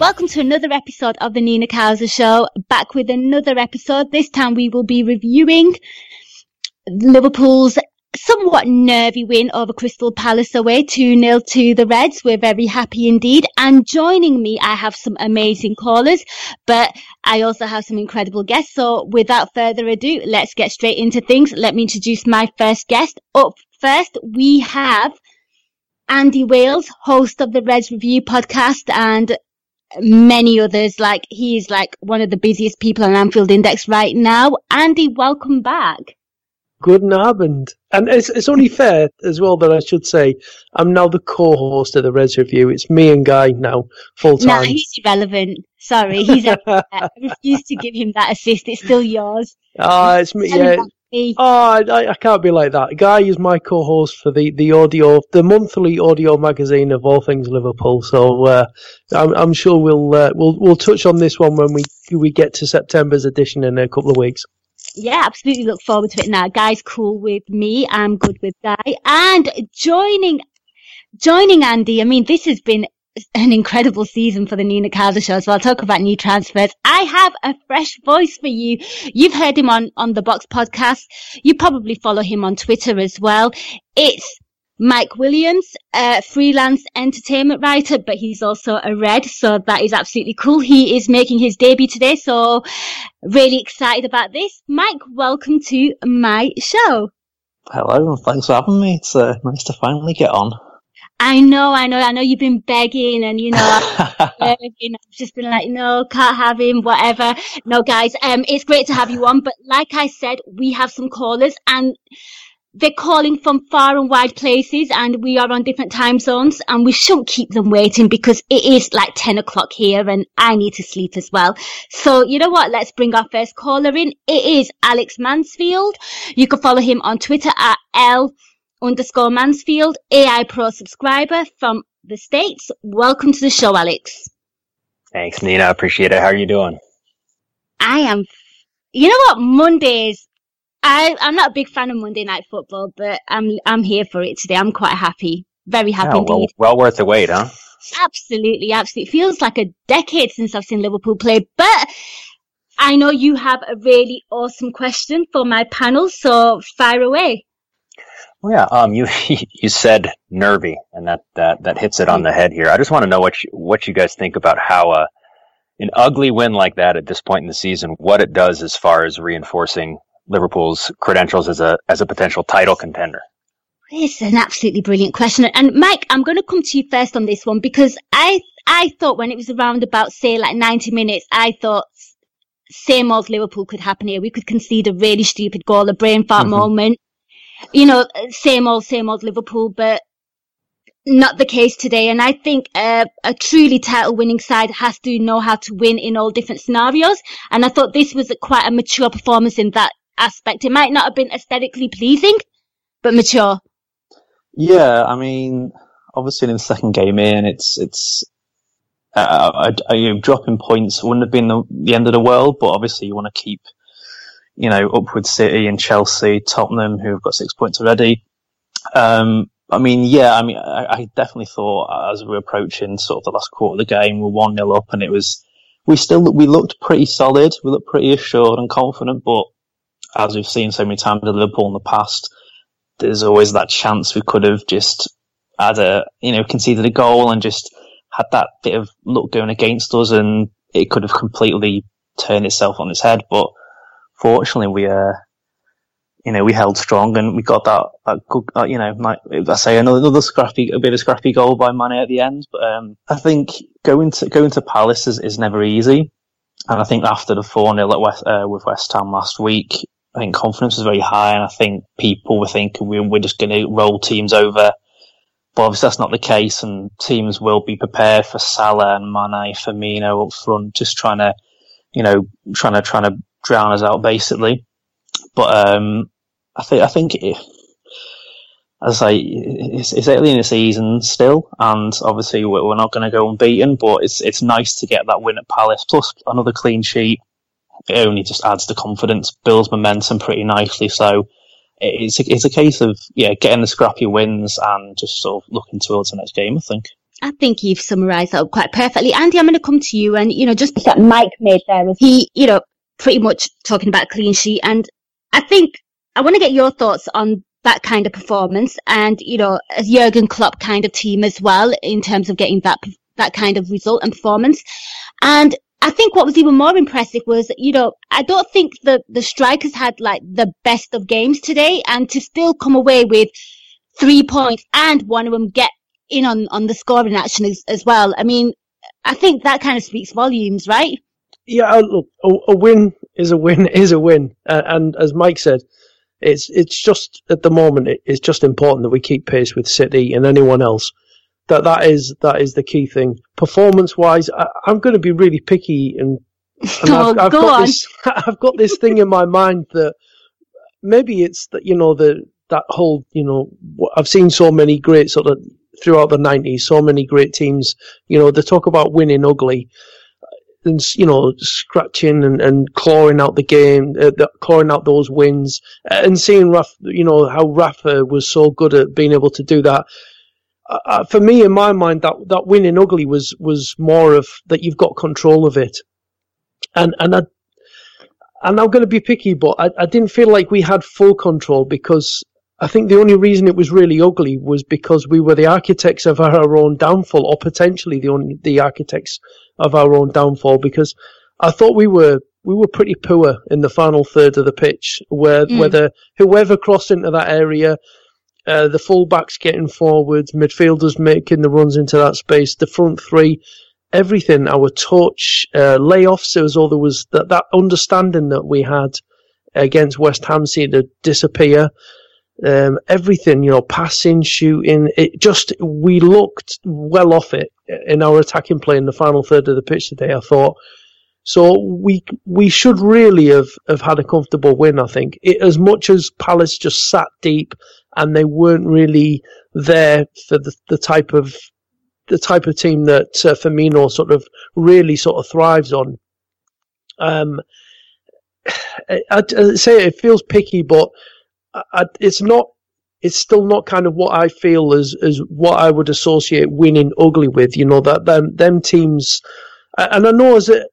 Welcome to another episode of the Nina Kauser Show. Back with another episode. This time we will be reviewing Liverpool's somewhat nervy win over Crystal Palace away 2-0 to the Reds. We're very happy indeed. And joining me, I have some amazing callers, but I also have some incredible guests. So without further ado, let's get straight into things. Let me introduce my first guest. Up first, we have Andy Wales, host of the Reds Review podcast and many others. Like he's like one of the busiest people on Anfield Index right now. Andy, welcome back. Good Abend. And it's, it's only fair as well that I should say I'm now the co-host of the Reds Review. It's me and Guy now, full time. Nah, he's irrelevant. Sorry, he's. I refuse to give him that assist. It's still yours. Ah, it's me. Yeah. Oh, I, I can't be like that. Guy is my co-host for the, the audio, the monthly audio magazine of all things Liverpool. So uh, I'm, I'm, sure we'll uh, we'll we'll touch on this one when we we get to September's edition in a couple of weeks. Yeah, absolutely. Look forward to it now. Guy's cool with me. I'm good with Guy. And joining joining Andy. I mean, this has been an incredible season for the Nina Kauser show. So I'll talk about new transfers. I have a fresh voice for you. You've heard him on, on the Box podcast. You probably follow him on Twitter as well. It's Mike Williams, a freelance entertainment writer, but he's also a red. So that is absolutely cool. He is making his debut today. So really excited about this. Mike, welcome to my show. Hello, thanks for having me. It's uh, nice to finally get on. I know, I know, I know you've been begging and, you know, I've just been like, no, can't have him, whatever. No, guys, um, it's great to have you on, but like I said, we have some callers and they're calling from far and wide places and we are on different time zones and we shouldn't keep them waiting because it is like 10 o'clock here and I need to sleep as well. So you know what? Let's bring our first caller in. It is Alex Mansfield. You can follow him on Twitter at L underscore Mansfield, AI Pro subscriber from the States. Welcome to the show, Alex. Thanks, Nina. Appreciate it. How are you doing? I am. You know what? Mondays. I I'm not a big fan of Monday Night Football, but I'm I'm here for it today. I'm quite happy, very happy yeah, well, indeed. Well worth the wait, huh? Absolutely, absolutely. It Feels like a decade since I've seen Liverpool play, but I know you have a really awesome question for my panel, so fire away. Well, yeah, um, you you said nervy, and that, that, that hits it on the head here. I just want to know what you, what you guys think about how uh, an ugly win like that at this point in the season, what it does as far as reinforcing Liverpool's credentials as a as a potential title contender. It's an absolutely brilliant question, and Mike, I'm going to come to you first on this one because I I thought when it was around about say like 90 minutes, I thought same old Liverpool could happen here. We could concede a really stupid goal, a brain fart mm-hmm. moment you know, same old, same old Liverpool, but not the case today. And I think uh, a truly title winning side has to know how to win in all different scenarios. And I thought this was a, quite a mature performance in that aspect. It might not have been aesthetically pleasing, but mature. Yeah, I mean, obviously in the second game in, it's it's uh, I, I, dropping points wouldn't have been the, the end of the world, but obviously you want to keep you know, upward City and Chelsea, Tottenham, who have got six points already. Um, I mean, yeah, I mean, I, I, definitely thought as we were approaching sort of the last quarter of the game, we we're 1 0 up and it was, we still, we looked pretty solid. We looked pretty assured and confident, but as we've seen so many times with Liverpool in the past, there's always that chance we could have just had a, you know, conceded a goal and just had that bit of luck going against us and it could have completely turned itself on its head. But fortunately, we uh, you know, we held strong and we got that, that good, uh, you know, like, I say another, another scrappy, a bit of scrappy goal by Mane at the end. But, um, I think going to, going to Palace is, is never easy. And I think after the 4-0 at West, uh, with West Ham last week, I think confidence was very high and I think people were thinking we, we're just going to roll teams over. But but obviously that's not the case, and teams will be prepared for Salah and Mane, Firmino up front, just trying to, you know, trying to trying to drown us out basically. But um, I think I think it, as I say, it's, it's early in the season still, and obviously we're not going to go unbeaten. But it's it's nice to get that win at Palace, plus another clean sheet. It only just adds the confidence, builds momentum pretty nicely. So it's a, it's a case of yeah, getting the scrappy wins and just sort of looking towards the next game. I think. I think you've summarised that quite perfectly, Andy. I'm going to come to you, and you know, just that Mike made there, he, you know, pretty much talking about clean sheet, and I think I want to get your thoughts on that kind of performance and, you know, a Jurgen Klopp kind of team as well in terms of getting that, that kind of result and performance. And I think what was even more impressive was, you know, I don't think the, the strikers had like the best of games today and to still come away with three points and one of them get in on, on the scoring action as, as well. I mean, I think that kind of speaks volumes, right? Yeah, look, a, a win is a win is a win. Uh, and as Mike said, it's it's just at the moment it's just important that we keep pace with City and anyone else. That that is that is the key thing. Performance wise, I, am going to be really picky and, and oh, I've, I've got on. this I've got this thing in my mind that maybe it's that you know the that whole you know I've seen so many great sort of throughout the 90s so many great teams you know they talk about winning ugly and you know scratching and, and clawing out the game, uh, the, clawing out those wins, and seeing Raf, you know how Rafa was so good at being able to do that. Uh, uh, for me, in my mind, that that winning ugly was was more of that you've got control of it, and and I. And I'm going to be picky, but I, I didn't feel like we had full control because I think the only reason it was really ugly was because we were the architects of our own downfall, or potentially the only the architects of our own downfall because I thought we were we were pretty poor in the final third of the pitch, where mm. whether whoever crossed into that area, uh, the fullbacks getting forwards, midfielders making the runs into that space, the front three, everything, our touch, uh, layoffs, it was all there was that, that understanding that we had against West Ham seemed to disappear. Um, everything, you know, passing, shooting, it just, we looked well off it in our attacking play in the final third of the pitch today. I thought so. We we should really have, have had a comfortable win. I think it, as much as Palace just sat deep and they weren't really there for the, the type of the type of team that uh, Firmino sort of really sort of thrives on. Um, I, I'd say it feels picky, but I, it's not it's still not kind of what I feel as as what I would associate winning ugly with. You know that them them teams, and I know as a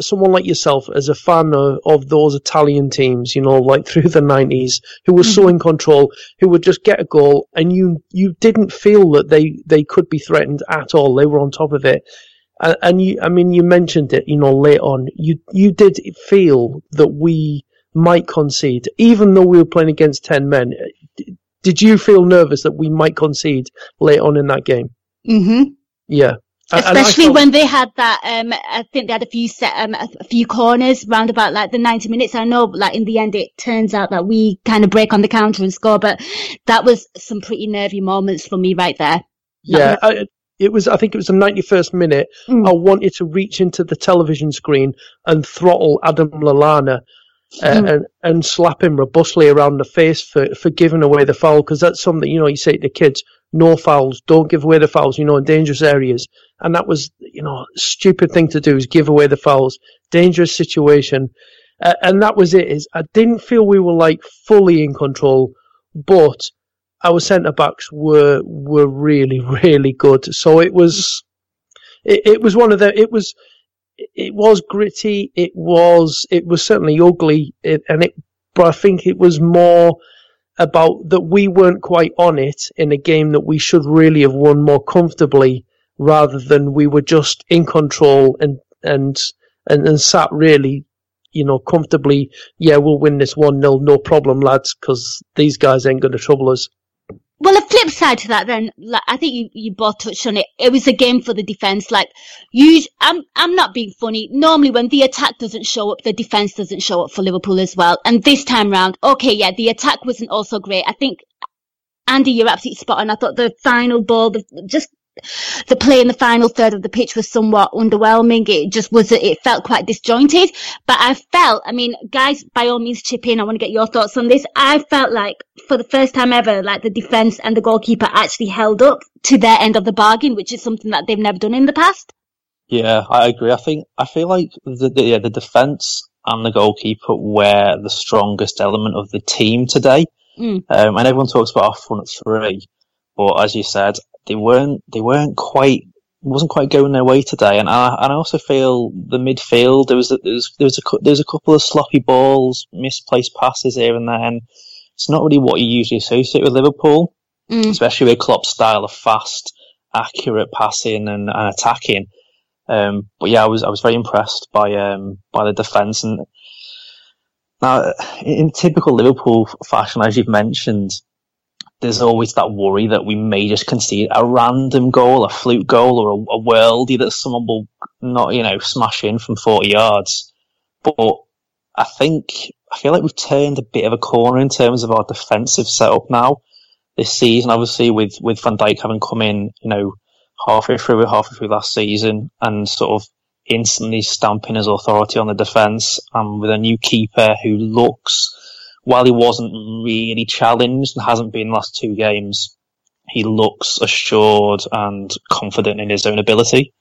someone like yourself, as a fan of, of those Italian teams, you know, like through the nineties, who were so mm-hmm. in control, who would just get a goal, and you you didn't feel that they they could be threatened at all. They were on top of it. And, and you, I mean, you mentioned it, you know, late on. You you did feel that we might concede, even though we were playing against ten men did you feel nervous that we might concede late on in that game? Mm-hmm. Yeah. Especially felt... when they had that, um, I think they had a few set, um, a few corners round about like the 90 minutes. I know, like in the end, it turns out that we kind of break on the counter and score, but that was some pretty nervy moments for me right there. Yeah. I, it was, I think it was the 91st minute. Mm. I wanted to reach into the television screen and throttle Adam Lallana uh, mm. and and slap him robustly around the face for, for giving away the foul because that's something you know you say to kids no fouls don't give away the fouls you know in dangerous areas. And that was you know stupid thing to do is give away the fouls. Dangerous situation. Uh, and that was it is I didn't feel we were like fully in control but our centre backs were were really really good. So it was it, it was one of the it was it was gritty. It was it was certainly ugly, it, and it. But I think it was more about that we weren't quite on it in a game that we should really have won more comfortably, rather than we were just in control and and and, and sat really, you know, comfortably. Yeah, we'll win this one 0 no problem, lads, because these guys ain't going to trouble us. Well, the flip side to that, then, like, I think you, you both touched on it. It was a game for the defense. Like, you, I'm, I'm not being funny. Normally, when the attack doesn't show up, the defense doesn't show up for Liverpool as well. And this time round, okay, yeah, the attack wasn't also great. I think Andy, you're absolutely spot on. I thought the final ball, the, just the play in the final third of the pitch was somewhat underwhelming. It just was, it felt quite disjointed. But I felt, I mean, guys, by all means chip in. I want to get your thoughts on this. I felt like for the first time ever, like the defense and the goalkeeper actually held up to their end of the bargain, which is something that they've never done in the past. Yeah, I agree. I think, I feel like the, the yeah, the defense and the goalkeeper were the strongest element of the team today. Mm. Um, and everyone talks about our front three, but as you said, they weren't they weren't quite wasn't quite going their way today. And I and I also feel the midfield there was a, there was there was a there was a couple of sloppy balls, misplaced passes here and there. And it's not really what you usually associate with Liverpool, mm. especially with Klopp's style of fast, accurate passing and, and attacking. Um, but yeah, I was I was very impressed by um, by the defence and now in typical Liverpool fashion, as you've mentioned, there's always that worry that we may just concede a random goal, a fluke goal, or a, a worldie that someone will not, you know, smash in from 40 yards. But I think, I feel like we've turned a bit of a corner in terms of our defensive setup now this season, obviously with, with Van Dijk having come in, you know, halfway through, halfway through last season and sort of instantly stamping his authority on the defence and with a new keeper who looks while he wasn't really challenged and hasn't been last two games, he looks assured and confident in his own ability.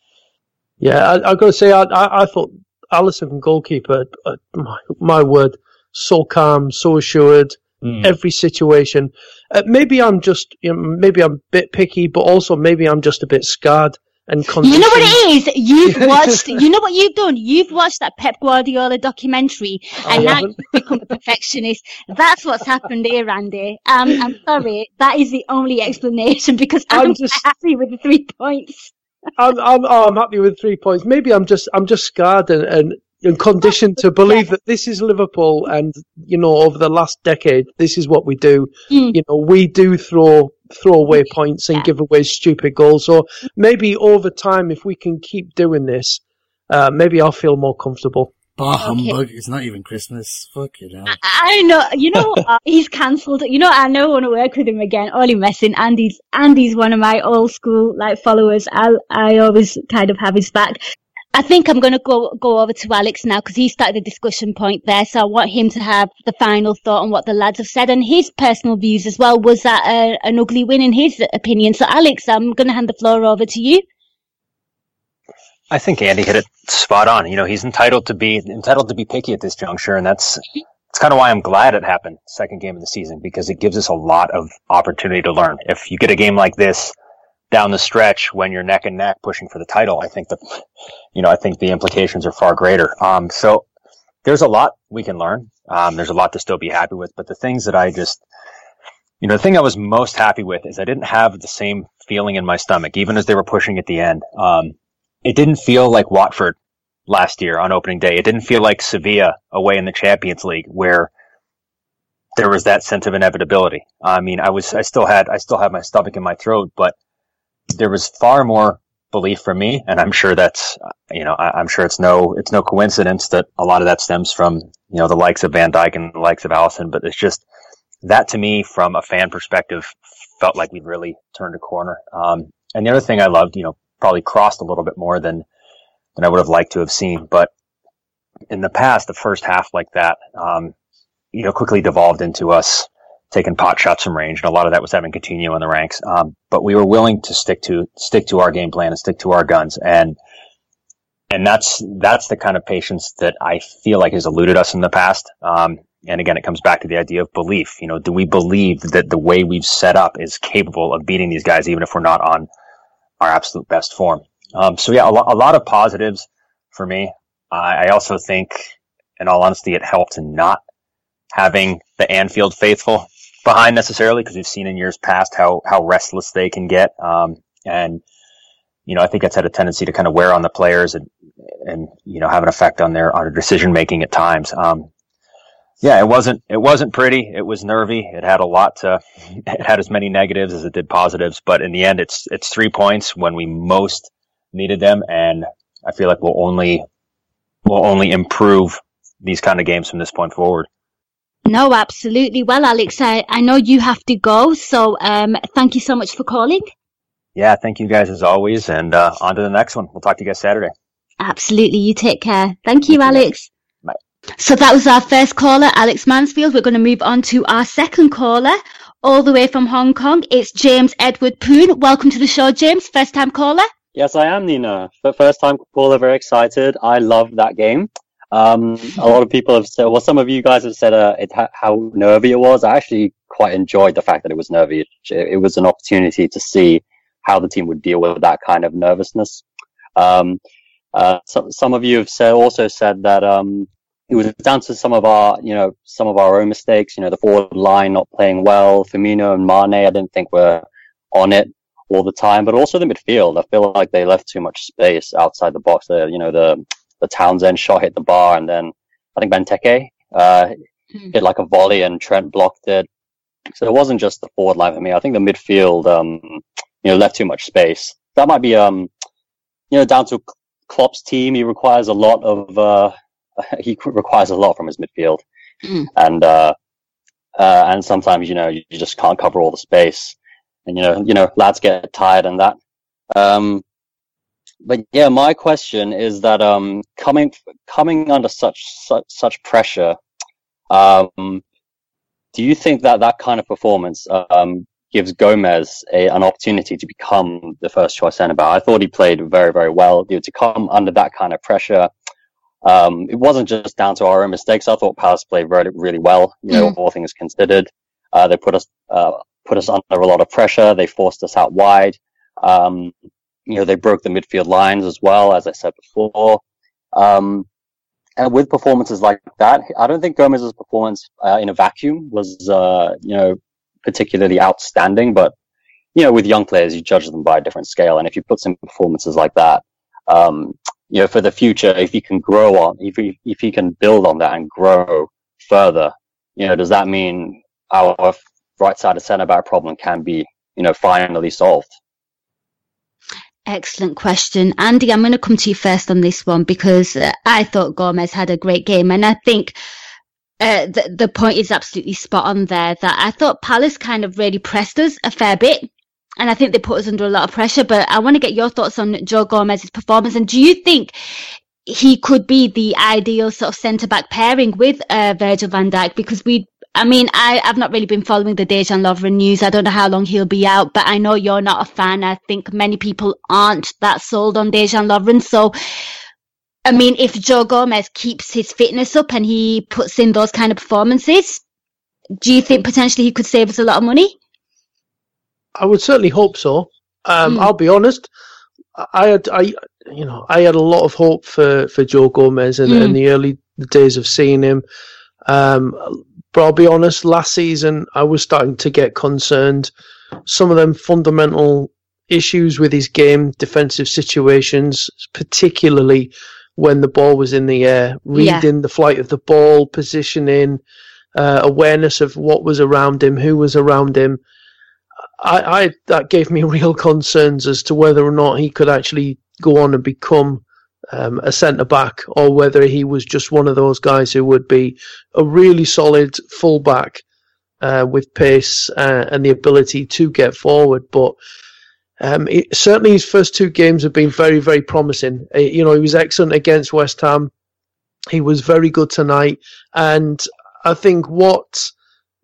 Yeah, I, have got to say, I, I, I thought Alisson, goalkeeper, uh, my, my, word, so calm, so assured, mm. every situation. Uh, maybe I'm just, you know, maybe I'm a bit picky, but also maybe I'm just a bit scarred and You know what it is? You've watched, you know what you've done? You've watched that Pep Guardiola documentary and now you've become a perfectionist. That's what's happened here, Randy. Um, I'm sorry. That is the only explanation because I'm, I'm just happy with the three points. I'm, I'm, oh, I'm happy with three points. Maybe I'm just, I'm just scarred and, and and conditioned to believe yeah. that this is Liverpool and, you know, over the last decade, this is what we do. Mm. You know, we do throw, throw away points and yeah. give away stupid goals. So maybe over time, if we can keep doing this, uh, maybe I'll feel more comfortable. Bah humbug! It's not even Christmas. Fuck it. I, I know. You know, uh, he's cancelled. You know, I never want to work with him again. Only messing. Andy's Andy's one of my old school like followers. I I always kind of have his back. I think I'm going to go go over to Alex now because he started the discussion point there. So I want him to have the final thought on what the lads have said and his personal views as well. Was that a, an ugly win in his opinion? So Alex, I'm going to hand the floor over to you. I think Andy hit it spot on. You know, he's entitled to be entitled to be picky at this juncture, and that's it's kind of why I'm glad it happened second game of the season because it gives us a lot of opportunity to learn. If you get a game like this down the stretch when you're neck and neck pushing for the title, I think that, you know, I think the implications are far greater. Um, so there's a lot we can learn. Um, there's a lot to still be happy with, but the things that I just, you know, the thing I was most happy with is I didn't have the same feeling in my stomach, even as they were pushing at the end. Um, it didn't feel like Watford last year on opening day. It didn't feel like Sevilla away in the Champions League where there was that sense of inevitability. I mean, I was, I still had, I still had my stomach in my throat, but there was far more belief from me, and I'm sure that's you know I, am sure it's no it's no coincidence that a lot of that stems from you know the likes of Van Dijk and the likes of Alisson, but it's just that to me from a fan perspective felt like we'd really turned a corner. Um, and the other thing I loved, you know, probably crossed a little bit more than than I would have liked to have seen, but in the past, the first half like that, um, you know, quickly devolved into us taking pot shots from range, and a lot of that was having Coutinho in the ranks. Um, but we were willing to stick to stick to our game plan and stick to our guns, and and that's that's the kind of patience that I feel like has eluded us in the past. Um, and again, it comes back to the idea of belief. You know, do we believe that the way we've set up is capable of beating these guys, even if we're not on our absolute best form? Um, so yeah, a, lo- a, lot of positives for me. I also think, in all honesty, it helped not having the Anfield faithful behind necessarily because we've seen in years past how how restless they can get. Um, and you know, I think that's had a tendency to kind of wear on the players and and you know have an effect on their on their decision making at times. Um, yeah, it wasn't it wasn't pretty. It was nervy. It had a lot to. It had as many negatives as it did positives. But in the end, it's it's three points when we most needed them, and I feel like we'll only we'll only improve these kind of games from this point forward. No, absolutely. Well, Alex, I, I know you have to go, so um, thank you so much for calling. Yeah, thank you guys as always, and uh, on to the next one. We'll talk to you guys Saturday. Absolutely. You take care. Thank you, Alex. Bye. So that was our first caller, Alex Mansfield. We're going to move on to our second caller, all the way from Hong Kong. It's James Edward Poon. Welcome to the show, James. First time caller. Yes, I am, Nina. First time caller, very excited. I love that game. Um, a lot of people have said, well, some of you guys have said uh, it, how nervy it was. I actually quite enjoyed the fact that it was nervy. It, it, was an opportunity to see how the team would deal with that kind of nervousness. Um, uh, so, some of you have said, also said that um, it was down to some of our, you know, some of our own mistakes. You know, the forward line not playing well. Firmino and Mane, I didn't think were on it all the time, but also the midfield. I feel like they left too much space outside the box. There, you know, the the Townsend shot hit the bar, and then I think Benteke uh, hmm. hit like a volley, and Trent blocked it. So it wasn't just the forward line for me. I think the midfield, um, you know, left too much space. That might be, um, you know, down to Klopp's team. He requires a lot of, uh, he requires a lot from his midfield, mm. and uh, uh, and sometimes you know you just can't cover all the space, and you know you know lads get tired and that. Um, but yeah, my question is that um, coming coming under such such, such pressure, um, do you think that that kind of performance um, gives Gomez a, an opportunity to become the first choice centre back? I thought he played very very well. You know, to come under that kind of pressure, um, it wasn't just down to our own mistakes. I thought Palace played really really well. You know, mm. all things considered, uh, they put us uh, put us under a lot of pressure. They forced us out wide. Um, you know, they broke the midfield lines as well, as I said before. Um, and with performances like that, I don't think Gomez's performance uh, in a vacuum was, uh, you know, particularly outstanding. But you know, with young players, you judge them by a different scale. And if you put some performances like that, um, you know, for the future, if you can grow on, if you if you can build on that and grow further, you know, does that mean our right side of centre back problem can be, you know, finally solved? Excellent question. Andy, I'm going to come to you first on this one because uh, I thought Gomez had a great game. And I think uh, the, the point is absolutely spot on there that I thought Palace kind of really pressed us a fair bit. And I think they put us under a lot of pressure. But I want to get your thoughts on Joe Gomez's performance. And do you think he could be the ideal sort of centre back pairing with uh, Virgil van Dijk? Because we I mean, I, I've not really been following the Dejan Lovren news. I don't know how long he'll be out, but I know you're not a fan. I think many people aren't that sold on Dejan Lovren. So, I mean, if Joe Gomez keeps his fitness up and he puts in those kind of performances, do you think potentially he could save us a lot of money? I would certainly hope so. Um, mm. I'll be honest. I had, I, you know, I had a lot of hope for, for Joe Gomez in, mm. in the early days of seeing him. Um, but I'll be honest, last season I was starting to get concerned. Some of them fundamental issues with his game, defensive situations, particularly when the ball was in the air, reading yeah. the flight of the ball, positioning, uh, awareness of what was around him, who was around him. I, I that gave me real concerns as to whether or not he could actually go on and become um, a centre back or whether he was just one of those guys who would be a really solid fullback uh, with pace uh, and the ability to get forward. But um, it, certainly his first two games have been very, very promising. Uh, you know, he was excellent against West Ham. He was very good tonight. And I think what,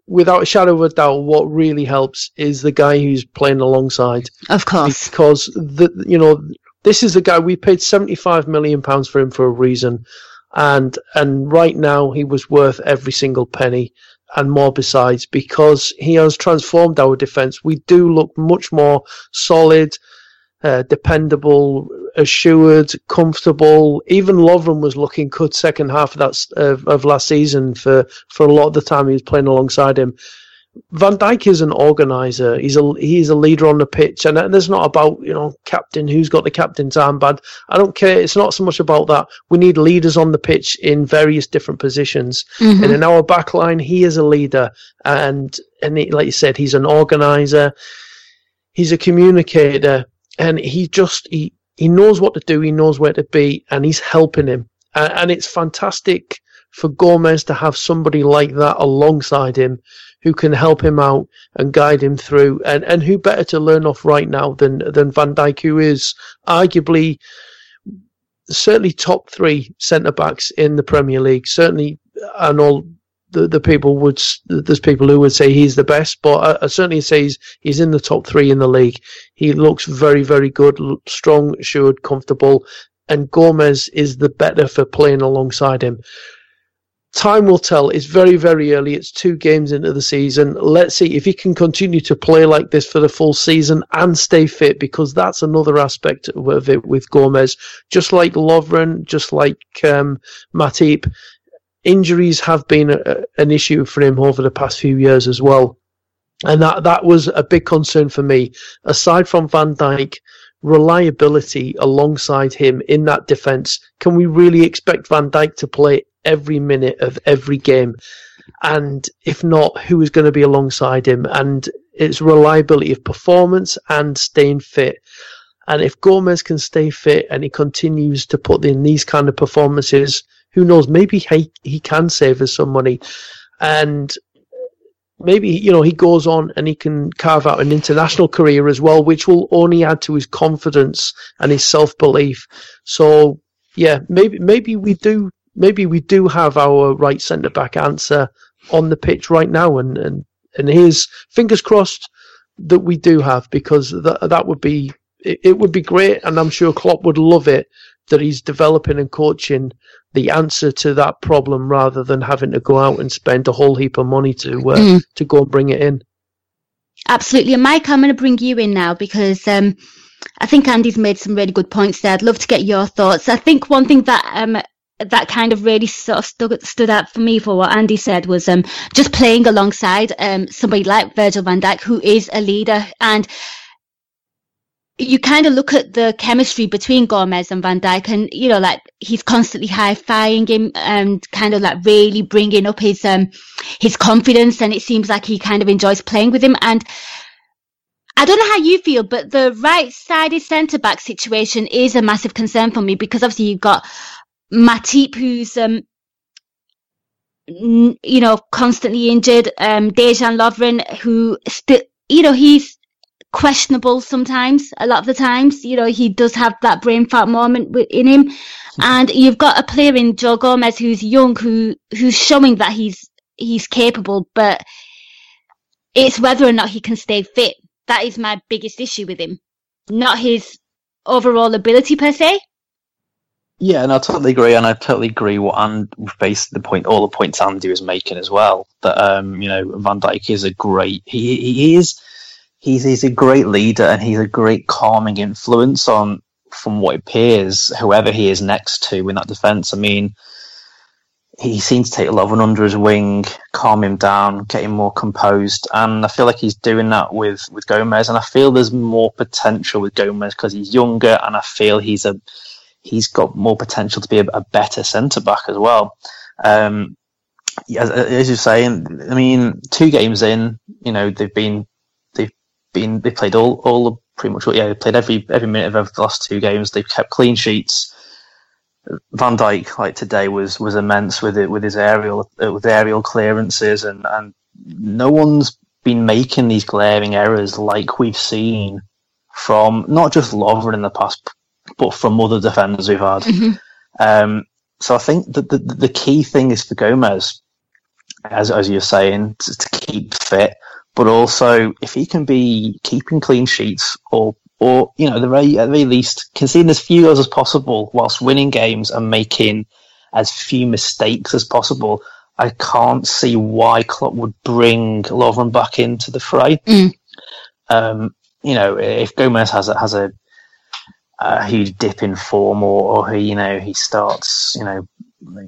without a shadow of a doubt, what really helps is the guy who's playing alongside. Of course. Because, the, you know, this is the guy we paid seventy-five million pounds for him for a reason, and and right now he was worth every single penny and more besides because he has transformed our defence. We do look much more solid, uh, dependable, assured, comfortable. Even Lovren was looking good second half of that uh, of last season for for a lot of the time he was playing alongside him. Van Dijk is an organizer. He's a he's a leader on the pitch, and there's not about you know captain who's got the captain's armband. I don't care. It's not so much about that. We need leaders on the pitch in various different positions, mm-hmm. and in our backline, he is a leader, and and he, like you said, he's an organizer. He's a communicator, and he just he he knows what to do. He knows where to be, and he's helping him, and, and it's fantastic for Gomez to have somebody like that alongside him who can help him out and guide him through. And, and who better to learn off right now than, than Van Dijk, who is arguably certainly top three centre backs in the Premier League. Certainly, and all the, the people would, there's people who would say he's the best, but I, I certainly say he's, he's in the top three in the league. He looks very, very good, strong, assured, comfortable, and Gomez is the better for playing alongside him time will tell. It's very, very early. It's two games into the season. Let's see if he can continue to play like this for the full season and stay fit, because that's another aspect of it with Gomez. Just like Lovren, just like um, Matip, injuries have been a, an issue for him over the past few years as well. And that, that was a big concern for me. Aside from Van Dijk, reliability alongside him in that defence, can we really expect Van Dijk to play every minute of every game. And if not, who is going to be alongside him? And it's reliability of performance and staying fit. And if Gomez can stay fit and he continues to put in these kind of performances, who knows? Maybe he, he can save us some money. And maybe, you know, he goes on and he can carve out an international career as well, which will only add to his confidence and his self belief. So, yeah, maybe, maybe we do maybe we do have our right centre back answer on the pitch right now, and and and here's fingers crossed that we do have because that that would be it, it would be great, and I'm sure Klopp would love it that he's developing and coaching the answer to that problem rather than having to go out and spend a whole heap of money to uh, mm. to go and bring it in. Absolutely, and Mike, I'm going to bring you in now because um, I think Andy's made some really good points there. I'd love to get your thoughts. I think one thing that um, that kind of really sort of stood, stood out for me for what Andy said was um, just playing alongside um, somebody like Virgil van Dijk, who is a leader. And you kind of look at the chemistry between Gomez and Van Dijk, and you know, like he's constantly high-fiving him and kind of like really bringing up his um his confidence, and it seems like he kind of enjoys playing with him. And I don't know how you feel, but the right-sided centre back situation is a massive concern for me because obviously you've got Matip, who's um, you know constantly injured, um, Dejan Lovren, who still you know he's questionable sometimes. A lot of the times, you know, he does have that brain fart moment in him, and you've got a player in Joe Gomez who's young, who who's showing that he's he's capable, but it's whether or not he can stay fit. That is my biggest issue with him, not his overall ability per se. Yeah, and I totally agree, and I totally agree what and based the point, all the points Andy was making as well. That um, you know, Van Dijk is a great. He he is he's he's a great leader, and he's a great calming influence on, from what appears, whoever he is next to in that defence. I mean, he seems to take Lovren under his wing, calm him down, get him more composed, and I feel like he's doing that with with Gomez, and I feel there's more potential with Gomez because he's younger, and I feel he's a he's got more potential to be a, a better centre back as well. Um, as, as, you're saying, I mean, two games in, you know, they've been been they played all all pretty much yeah they played every every minute of the last two games. They've kept clean sheets. Van Dijk, like today, was was immense with it with his aerial uh, with aerial clearances, and and no one's been making these glaring errors like we've seen from not just Lovren in the past but from other defenders we've had. Mm-hmm. Um, so I think that the, the key thing is for Gomez, as as you're saying, to, to keep fit, but also if he can be keeping clean sheets or or you know the very at the very least conceding as few goals as possible whilst winning games and making as few mistakes as possible. I can't see why Klopp would bring Lovren back into the fray. Mm. Um, you know, if Gomez has a, has a a huge dip in form, or, or he, you know, he starts, you know,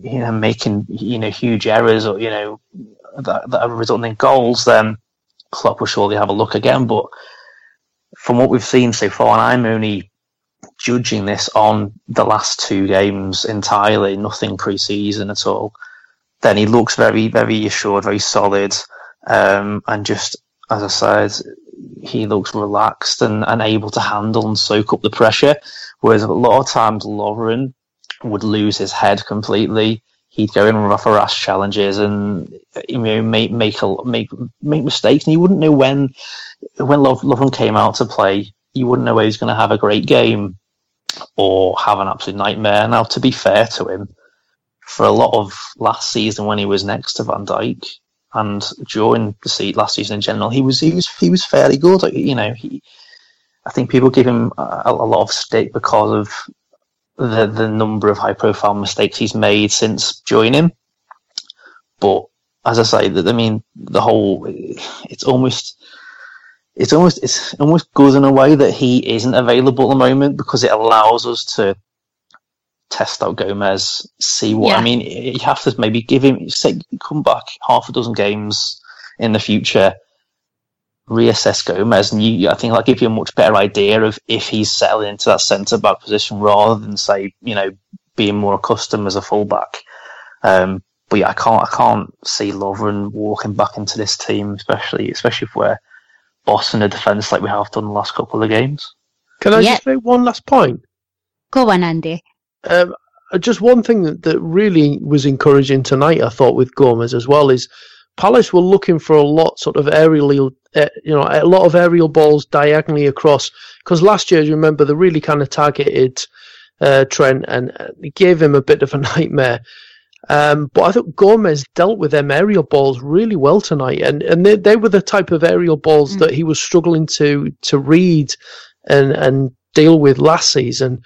you know, making you know huge errors, or you know, that, that are resulting in goals, then Klopp will surely have a look again. But from what we've seen so far, and I'm only judging this on the last two games entirely, nothing pre-season at all. Then he looks very, very assured, very solid, um, and just as I said, he looks relaxed and, and able to handle and soak up the pressure. Whereas a lot of times Lovren would lose his head completely. He'd go in and rash challenges and you know make make a, make make mistakes, and you wouldn't know when when Love, Lovren came out to play, you wouldn't know whether he's going to have a great game or have an absolute nightmare. Now, to be fair to him, for a lot of last season when he was next to Van Dijk and during the seat last season in general, he was he was he was fairly good. You know, he I think people give him a, a lot of stick because of the the number of high profile mistakes he's made since joining. But as I say, that I mean, the whole it's almost it's almost it's almost good in a way that he isn't available at the moment because it allows us to test out Gomez, see what yeah. I mean. You have to maybe give him say come back half a dozen games in the future, reassess Gomez, and you I think that'll give you a much better idea of if he's settling into that centre back position rather than say you know being more accustomed as a fullback. Um, but yeah, I can't I can't see Lovren walking back into this team, especially especially if we're bossing the defence like we have done the last couple of games. Can I just make one last point? Go on, Andy. Um, uh, just one thing that, that really was encouraging tonight, I thought, with Gomez as well, is Palace were looking for a lot, sort of aerial, uh, you know, a lot of aerial balls diagonally across. Because last year, you remember, they really kind of targeted uh, Trent and uh, gave him a bit of a nightmare. Um, but I thought Gomez dealt with them aerial balls really well tonight, and and they, they were the type of aerial balls mm. that he was struggling to to read and and deal with last season.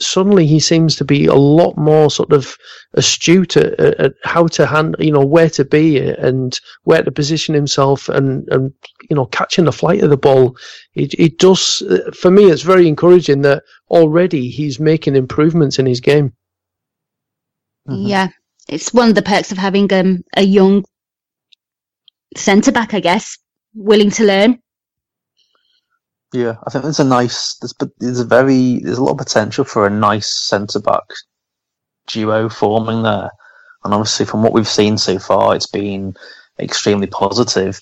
Suddenly, he seems to be a lot more sort of astute at, at how to handle, you know, where to be and where to position himself, and and you know, catching the flight of the ball. It it does for me. It's very encouraging that already he's making improvements in his game. Mm-hmm. Yeah, it's one of the perks of having um, a young centre back, I guess, willing to learn. Yeah, I think there's a nice, there's, there's a very, there's a lot of potential for a nice centre back duo forming there. And obviously, from what we've seen so far, it's been extremely positive.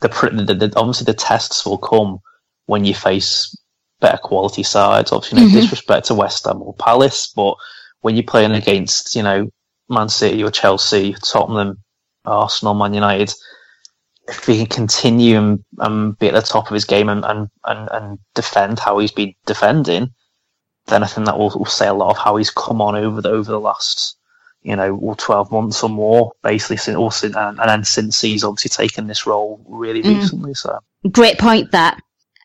The, the, the obviously the tests will come when you face better quality sides. Obviously, no mm-hmm. disrespect to West Ham or Palace, but when you're playing against, you know, Man City or Chelsea, Tottenham, Arsenal, Man United, if he can continue and, and be at the top of his game and, and, and, and, defend how he's been defending, then I think that will, will say a lot of how he's come on over the over the last, you know, 12 months or more, basically, since, also, and, and then since he's obviously taken this role really mm. recently. So great point that.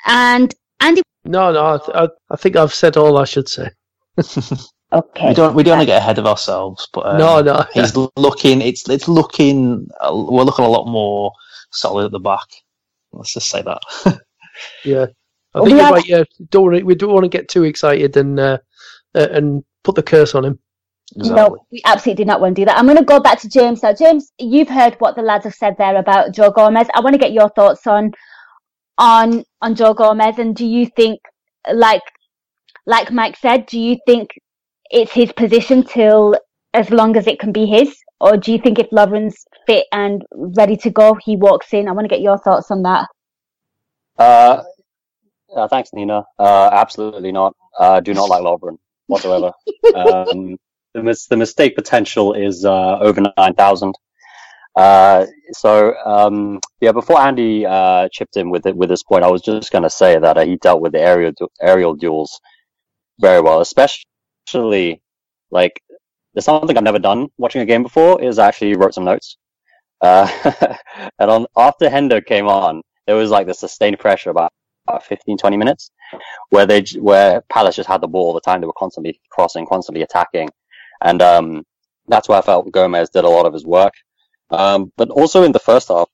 And Andy. No, no, I, I think I've said all I should say. Okay. We don't we don't want to get ahead of ourselves, but um, no, no. he's looking. It's it's looking. Uh, we're looking a lot more solid at the back. Let's just say that. yeah, I think well, yeah, don't we don't want to get too excited and uh, uh, and put the curse on him. Exactly. No, we absolutely did not want to do that. I'm going to go back to James now. James, you've heard what the lads have said there about Joe Gomez. I want to get your thoughts on on on Joe Gomez, and do you think, like like Mike said, do you think it's his position till as long as it can be his? Or do you think if Lovren's fit and ready to go, he walks in? I want to get your thoughts on that. Uh, uh thanks, Nina. Uh, absolutely not. Uh, do not like Lovren whatsoever. um, the, mis- the mistake potential is uh, over 9,000. Uh, so um, yeah, before Andy uh, chipped in with it with this point, I was just going to say that uh, he dealt with the aerial du- aerial duels very well, especially like there's something I've never done watching a game before is I actually wrote some notes. Uh, and on after Hendo came on, there was like the sustained pressure about, about 15, 20 minutes where they where Palace just had the ball all the time. They were constantly crossing, constantly attacking, and um, that's where I felt Gomez did a lot of his work. Um, but also in the first half,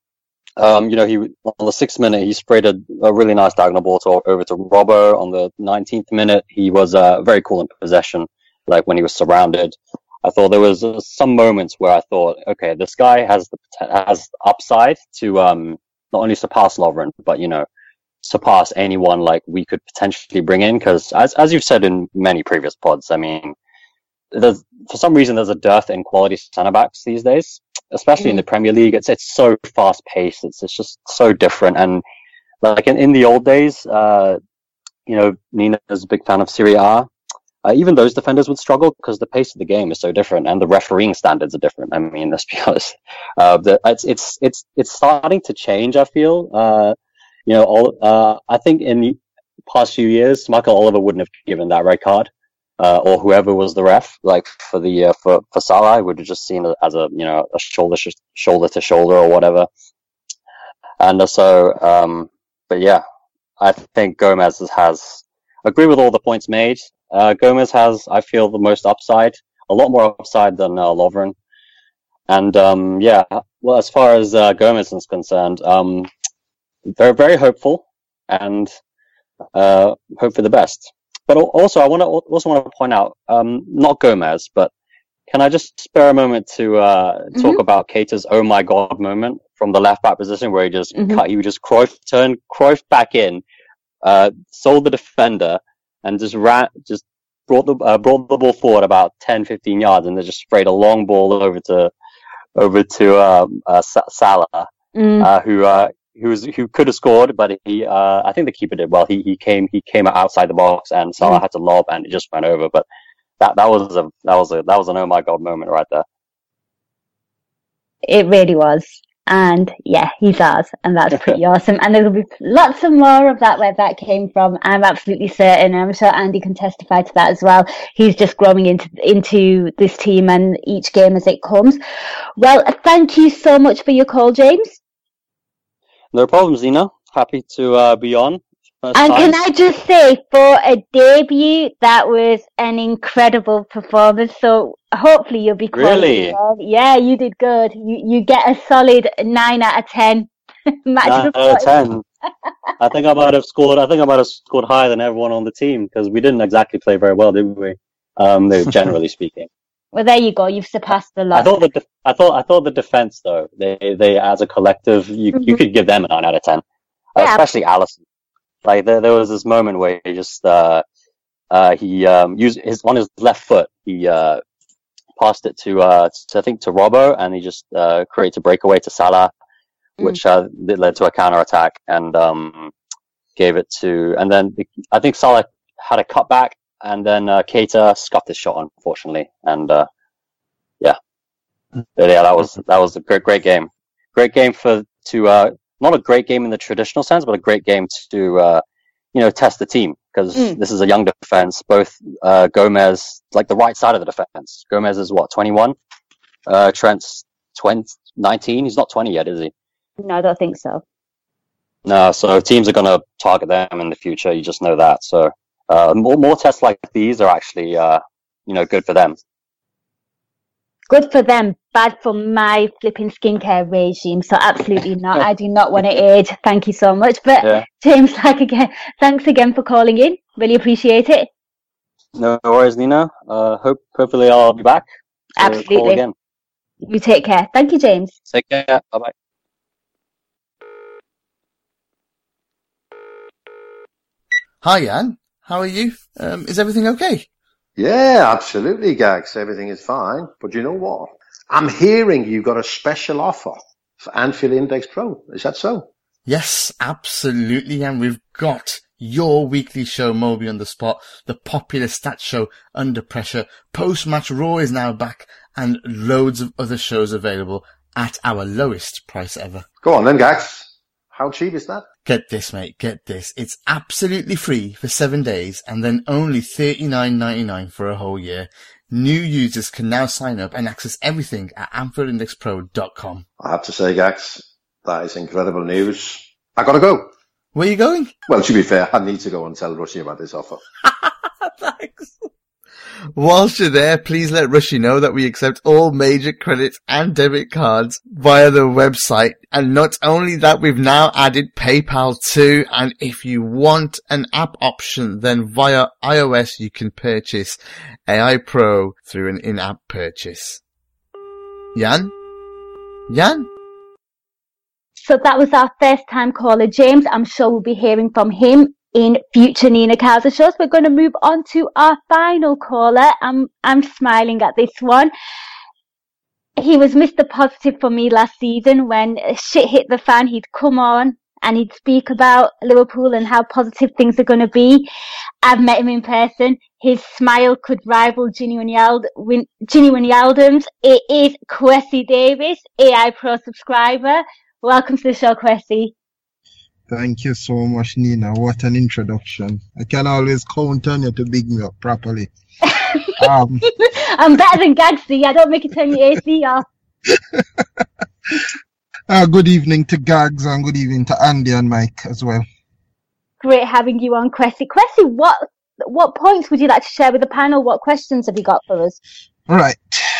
um, you know, he on the sixth minute he sprayed a, a really nice diagonal ball to, over to Robbo. On the nineteenth minute, he was uh, very cool in possession, like when he was surrounded. I thought there was uh, some moments where I thought, okay, this guy has the has upside to um, not only surpass Lovren, but you know, surpass anyone like we could potentially bring in. Because as as you've said in many previous pods, I mean, there's for some reason there's a dearth in quality centre backs these days especially mm. in the Premier League. It's it's so fast paced. It's it's just so different. And like in, in the old days, uh, you know, Nina's a big fan of Serie A. uh, even those defenders would struggle because the pace of the game is so different and the refereeing standards are different. I mean, let's be honest. Uh, the, it's it's it's it's starting to change. I feel. Uh, you know, all uh, I think in the past few years, Michael Oliver wouldn't have given that red card. Uh, or whoever was the ref, like for the uh, for for Salah, would have just seen it as a you know a shoulder sh- shoulder to shoulder or whatever. And so, um, but yeah, I think Gomez has agree with all the points made. Uh, Gomez has, I feel, the most upside, a lot more upside than uh, Lovren. And um, yeah, well, as far as uh, Gomez is concerned, um, they're very hopeful and uh, hope for the best. But also, I want to also want to point out, um, not Gomez, but can I just spare a moment to uh, mm-hmm. talk about Keita's "Oh my God" moment from the left back position, where he just mm-hmm. cut, he just Cruyff turned Cruyff back in, uh, sold the defender, and just ran, just brought the uh, brought the ball forward about 10, 15 yards, and then just sprayed a long ball over to over to um, uh, Salah, mm. uh, who uh, who was who could have scored, but he uh, I think the keeper did well. He he came he came outside the box, and Salah mm. had to lob, and it just went over. But that that was a that was a that was an oh my god moment right there. It really was. And yeah, he's ours, and that's pretty awesome. And there'll be lots of more of that where that came from. I'm absolutely certain. I'm sure Andy can testify to that as well. He's just growing into into this team and each game as it comes. Well, thank you so much for your call, James. No problem, Zena. Happy to uh, be on. and time. can I just say, for a debut, that was an incredible performance. So hopefully you'll be really. Yeah, you did good. You you get a solid nine out of ten. nine out of ten. I think I might have scored. I think I might have scored higher than everyone on the team because we didn't exactly play very well, did we? Um, generally speaking. Well, there you go. You've surpassed the lot. I thought the de- I thought I thought the defense though they they as a collective you mm-hmm. you could give them a nine out of ten, uh, especially Alisson Like there there was this moment where he just uh uh he um used his on his left foot he uh passed it to uh to, I think to Robbo and he just uh created a breakaway to Salah, mm. which uh led to a counter attack and um gave it to and then I think Salah had a cutback and then uh, Keita scuffed his shot, unfortunately, and uh, yeah, but yeah, that was that was a great great game, great game for to uh, not a great game in the traditional sense, but a great game to uh, you know test the team because mm. this is a young defense. Both uh, Gomez, like the right side of the defense, Gomez is what twenty one, uh, Trent's 20, 19. He's not twenty yet, is he? No, I don't think so. No, so teams are going to target them in the future. You just know that. So uh, more more tests like these are actually uh, you know good for them. Good for them, bad for my flipping skincare regime. So absolutely not. I do not want to age. Thank you so much. But yeah. James, like again, thanks again for calling in. Really appreciate it. No worries, Nina. Uh, hope hopefully I'll be back. Absolutely. Again. You take care. Thank you, James. Take care. Bye bye. Hi, Jan. How are you? Um, is everything okay? Yeah, absolutely, Gags. Everything is fine. But you know what? I'm hearing you've got a special offer for Anfield Index Pro. Is that so? Yes, absolutely. And we've got your weekly show, Moby on the Spot, the popular stat show Under Pressure, Post Match Raw is now back, and loads of other shows available at our lowest price ever. Go on then, Gags. How cheap is that? Get this, mate. Get this. It's absolutely free for seven days and then only $39.99 for a whole year. New users can now sign up and access everything at AnfieldIndexPro.com. I have to say, Gags, that is incredible news. I gotta go. Where are you going? Well, to be fair, I need to go and tell Rushy about this offer. Thanks. Whilst you're there, please let Rushy know that we accept all major credit and debit cards via the website. And not only that, we've now added PayPal too. And if you want an app option, then via iOS, you can purchase AI Pro through an in-app purchase. Jan? Jan? So that was our first time caller, James. I'm sure we'll be hearing from him in future Nina Kauser shows. We're going to move on to our final caller. I'm, I'm smiling at this one. He was Mr. Positive for me last season when shit hit the fan. He'd come on and he'd speak about Liverpool and how positive things are going to be. I've met him in person. His smile could rival. Gini Wijnaldum's. It is Kwesi Davis, AI Pro subscriber. Welcome to the show, Kwesi. Thank you so much, Nina. What an introduction. I can always count on you to big me up properly. um, I'm better than Gagsy. I don't make it turn your AC off. uh, good evening to Gags and good evening to Andy and Mike as well. Great having you on, Kwesi. Kwesi, what what points would you like to share with the panel? What questions have you got for us? Right.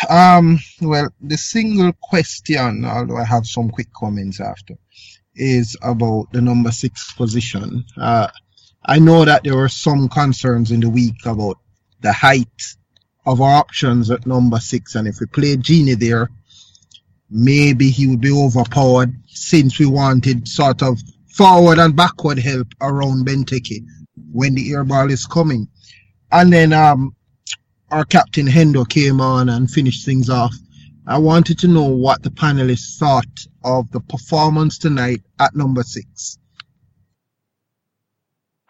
Um, well, the single question, although I have some quick comments after, is about the number six position. Uh, I know that there were some concerns in the week about the height of our options at number six, and if we play Gini there, maybe he would be overpowered since we wanted sort of forward and backward help around Benteke when the air ball is coming. And then um, our captain Hendo came on and finished things off. I wanted to know what the panelists thought of the performance tonight at number six.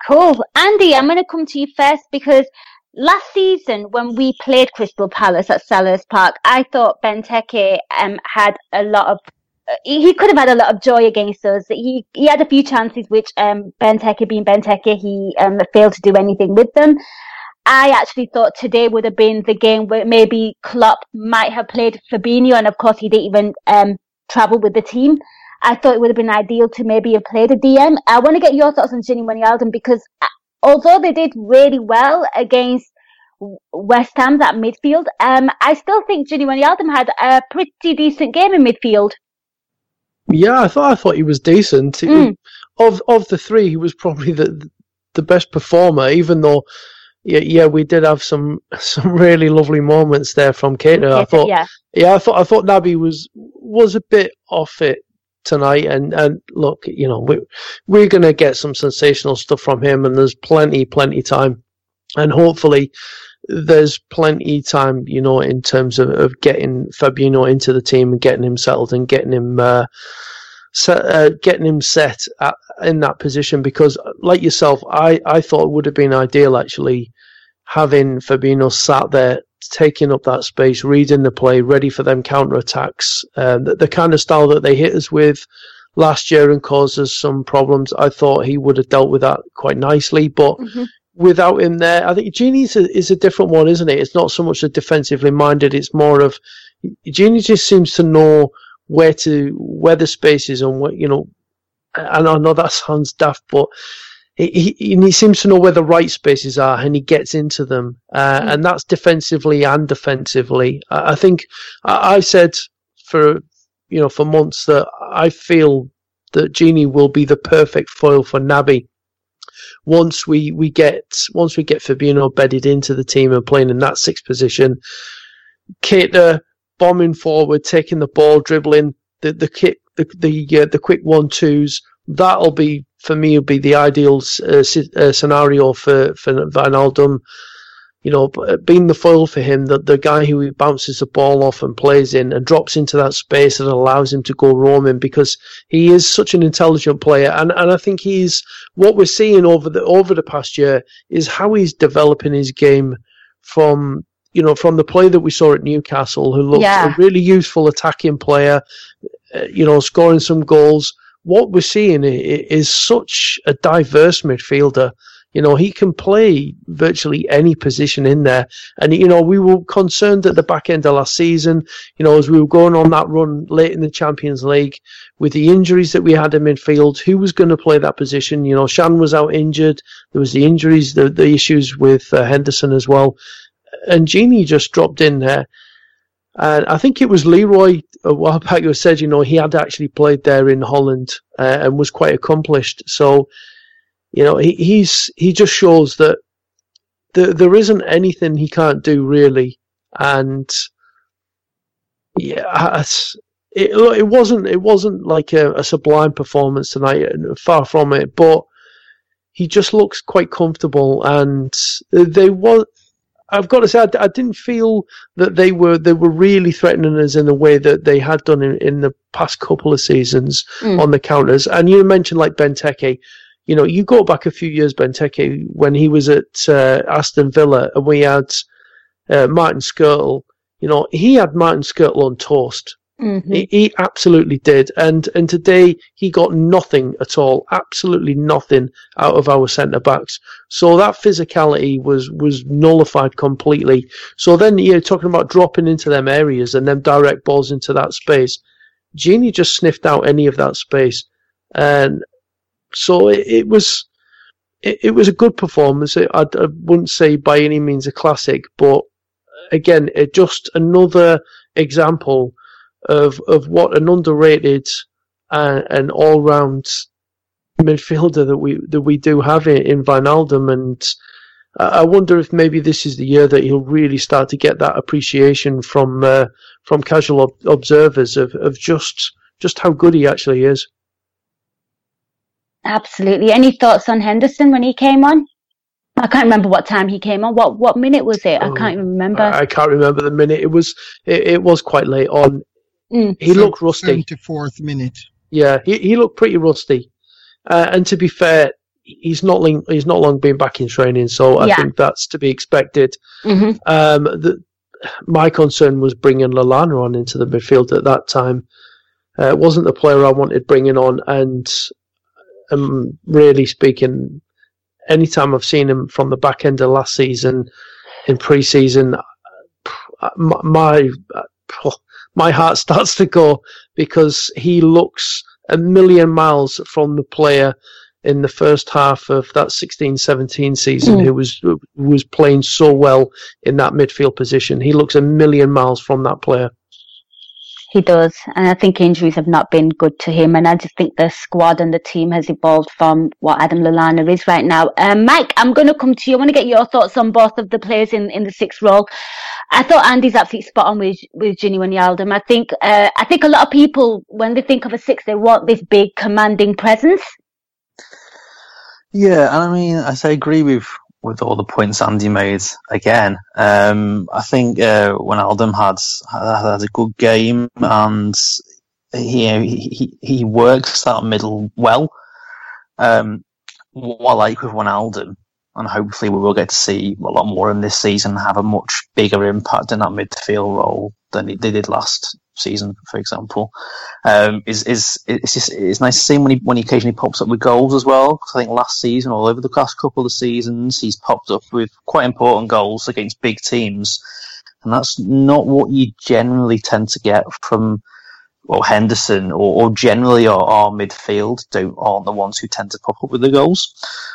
Cool. Andy, I'm going to come to you first because last season when we played Crystal Palace at Selhurst Park, I thought Benteke um, had a lot of he could have had a lot of joy against us. He he had a few chances which um Benteke being Benteke, he um failed to do anything with them. I actually thought today would have been the game where maybe Klopp might have played Fabinho, and of course he didn't even um travel with the team. I thought it would have been ideal to maybe have played a DM. I want to get your thoughts on Gini Wijnaldum because uh, although they did really well against West Ham that midfield, um, I still think Gini Wijnaldum had a pretty decent game in midfield. Yeah, I thought I thought he was decent. Mm. Of of the three, he was probably the the best performer. Even though, yeah, yeah, we did have some some really lovely moments there from Keita. I thought, yeah. yeah, I thought I thought Naby was was a bit off it tonight. And and look, you know, we we're gonna get some sensational stuff from him, and there's plenty plenty time, and hopefully there's plenty time, you know, in terms of, of getting Fabinho into the team and getting him settled and getting him uh, set, uh, getting him set at, in that position. Because, like yourself, I, I thought it would have been ideal actually having Fabinho sat there, taking up that space, reading the play, ready for them counter attacks. Um, the, the kind of style that they hit us with last year and caused us some problems. I thought he would have dealt with that quite nicely, but. Mm-hmm without him there, I think Gini is a, is a different one, isn't it? It's not so much a defensively minded. It's more of Gini just seems to know where to where the space is and what you know. And I know that sounds daft, but he, he, he seems to know where the right spaces are, and he gets into them, uh, mm. and that's defensively and defensively. I, I think I, said for you know for months that I feel that Gini will be the perfect foil for Naby once we, we get once we get Fabinho bedded into the team and playing in that sixth position, Keita bombing forward, taking the ball, dribbling the the kick, the the, uh, the quick one twos. That'll be for me would be the ideal uh, uh, scenario for for Wijnaldum you know, uh, being the foil for him, the, the guy who bounces the ball off and plays in and drops into that space that allows him to go roaming because he is such an intelligent player. And, and I think he's, what we're seeing over the, over the past year is how he's developing his game from, you know, from the play that we saw at Newcastle, who looked yeah. a really useful attacking player, uh, you know, scoring some goals. What we're seeing is such a diverse midfielder you know, he can play virtually any position in there. And, you know, we were concerned at the back end of last season, you know, as we were going on that run late in the Champions League with the injuries that we had in midfield, who was going to play that position? You know, Shan was out injured. There was the injuries, the, the issues with uh, Henderson as well. And Gini just dropped in there. And I think it was Leroy a while back who said, you know, he had actually played there in Holland uh, and was quite accomplished. So, you know, he, he's he just shows that there there isn't anything he can't do really, and yeah, it it wasn't it wasn't like a, a sublime performance tonight, far from it, but he just looks quite comfortable, and they was. I've got to say, I, I, didn't feel that they were they were really threatening us in the way that they had done in, in the past couple of seasons mm. on the counters. And you mentioned like Benteke, you know, you go back a few years, Benteke, when he was at uh, Aston Villa, and we had uh, Martin Skrtel. You know, he had Martin Skrtel on toast. Mm-hmm. He, he, absolutely did, and and today he got nothing at all, absolutely nothing out of our centre backs. So that physicality was was nullified completely. So then you're talking about dropping into them areas and then direct balls into that space. Gini just sniffed out any of that space, and so it, it was it, it, was a good performance. I, I wouldn't say by any means a classic, but again, it just another example of of what an underrated uh, and all round midfielder that we that we do have in, in Wijnaldum, and I wonder if maybe this is the year that he'll really start to get that appreciation from uh, from casual ob- observers of, of just just how good he actually is. Absolutely. Any thoughts on Henderson when he came on? I can't remember what time he came on. What what minute was it? Oh, I can't even remember. I, I can't remember the minute. It was it, it was quite late on. Mm. He looked rusty. Seventy fourth minute. Yeah, he he looked pretty rusty. Uh, and to be fair, he's not long, he's not long been back in training, so I yeah. think that's to be expected. Mm-hmm. Um, the, my concern was bringing Lallana on into the midfield at that time. Uh, it wasn't the player I wanted bringing on, and um, really speaking, anytime I've seen him from the back end of last season in pre-season, uh, my my heart starts to go because he looks a million miles from the player in the first half of that 16-17 season mm. who was who was playing so well in that midfield position. He looks a million miles from that player. He does, and I think injuries have not been good to him. And I just think the squad and the team has evolved from what Adam Lallana is right now. Um, Mike, I'm going to come to you. I want to get your thoughts on both of the players in, in the sixth role. I thought Andy's absolutely spot on with with Gini Wijnaldum. I think uh, I think a lot of people when they think of a six, they want this big commanding presence. Yeah, and I mean, I agree with with all the points Andy made again. Um, I think uh, Wijnaldum had, had a good game and he, he he works that middle well. Um, what I like with Wijnaldum, and hopefully we will get to see a lot more in this season, have a much bigger impact in that midfield role than they did last season, for example, um, is is it's just it's nice to see when he when he occasionally pops up with goals as well. Because I think last season, all over the last couple of seasons, he's popped up with quite important goals against big teams, and that's not what you generally tend to get from well Henderson or, or generally our, our, midfield don't aren't the ones who tend to pop up with the goals.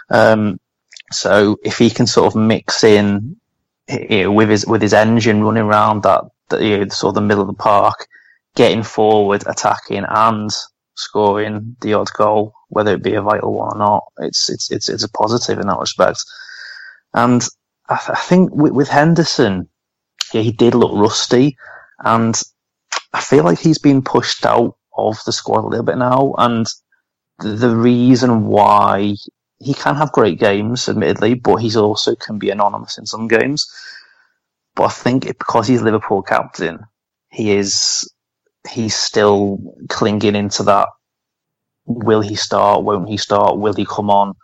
Um, so if he can sort of mix in with his with his engine running around that the, you know, sort of the middle of the park, getting forward, attacking, and scoring the odd goal, whether it be a vital one or not. It's it's it's it's a positive in that respect. And I, th- I think with, with Henderson, yeah, he did look rusty, and I feel like he's been pushed out of the squad a little bit now. And the, reason why he can have great games, admittedly, but he's also can be anonymous in some games. But I think it, because he's Liverpool captain, he is he's still clinging into that. Will he start? Won't he start? Will he come on?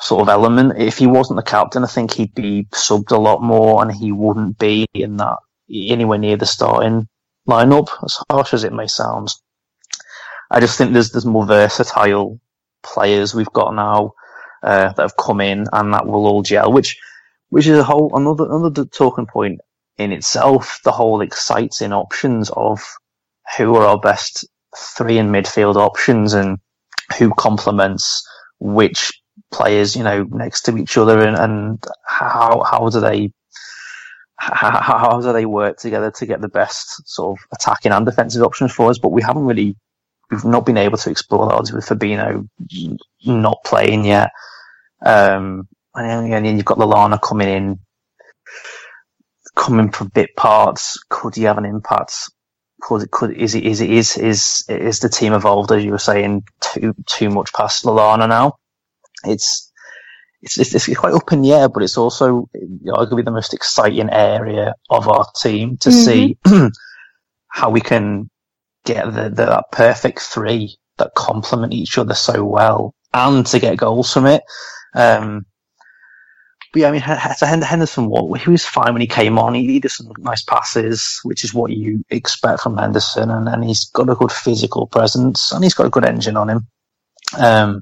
Sort of element. If he wasn't the captain, I think he'd be subbed a lot more, and he wouldn't be in that anywhere near the starting lineup. As harsh as it may sound, I just think there's there's more versatile players we've got now uh, that have come in, and that will all gel. Which which is a whole another another talking point in itself. The whole exciting options of who are our best three in midfield options and who complements which players, you know, next to each other, and, and how how do they how, how do they work together to get the best sort of attacking and defensive options for us? But we haven't really we've not been able to explore that with Fabinho not playing yet. Um, and then you've got Lallana coming in, coming from bit parts. Could he have an impact? Could could is it is it is is is the team evolved as you were saying too too much past Lallana now? It's it's, it's, it's quite up in the air, but it's also arguably the most exciting area of our team to mm-hmm. see how we can get the, the, that perfect three that complement each other so well and to get goals from it. Um, but yeah, I mean, so Henderson, he was fine when he came on. He, he did some nice passes, which is what you expect from Henderson, and, and he's got a good physical presence, and he's got a good engine on him. Um,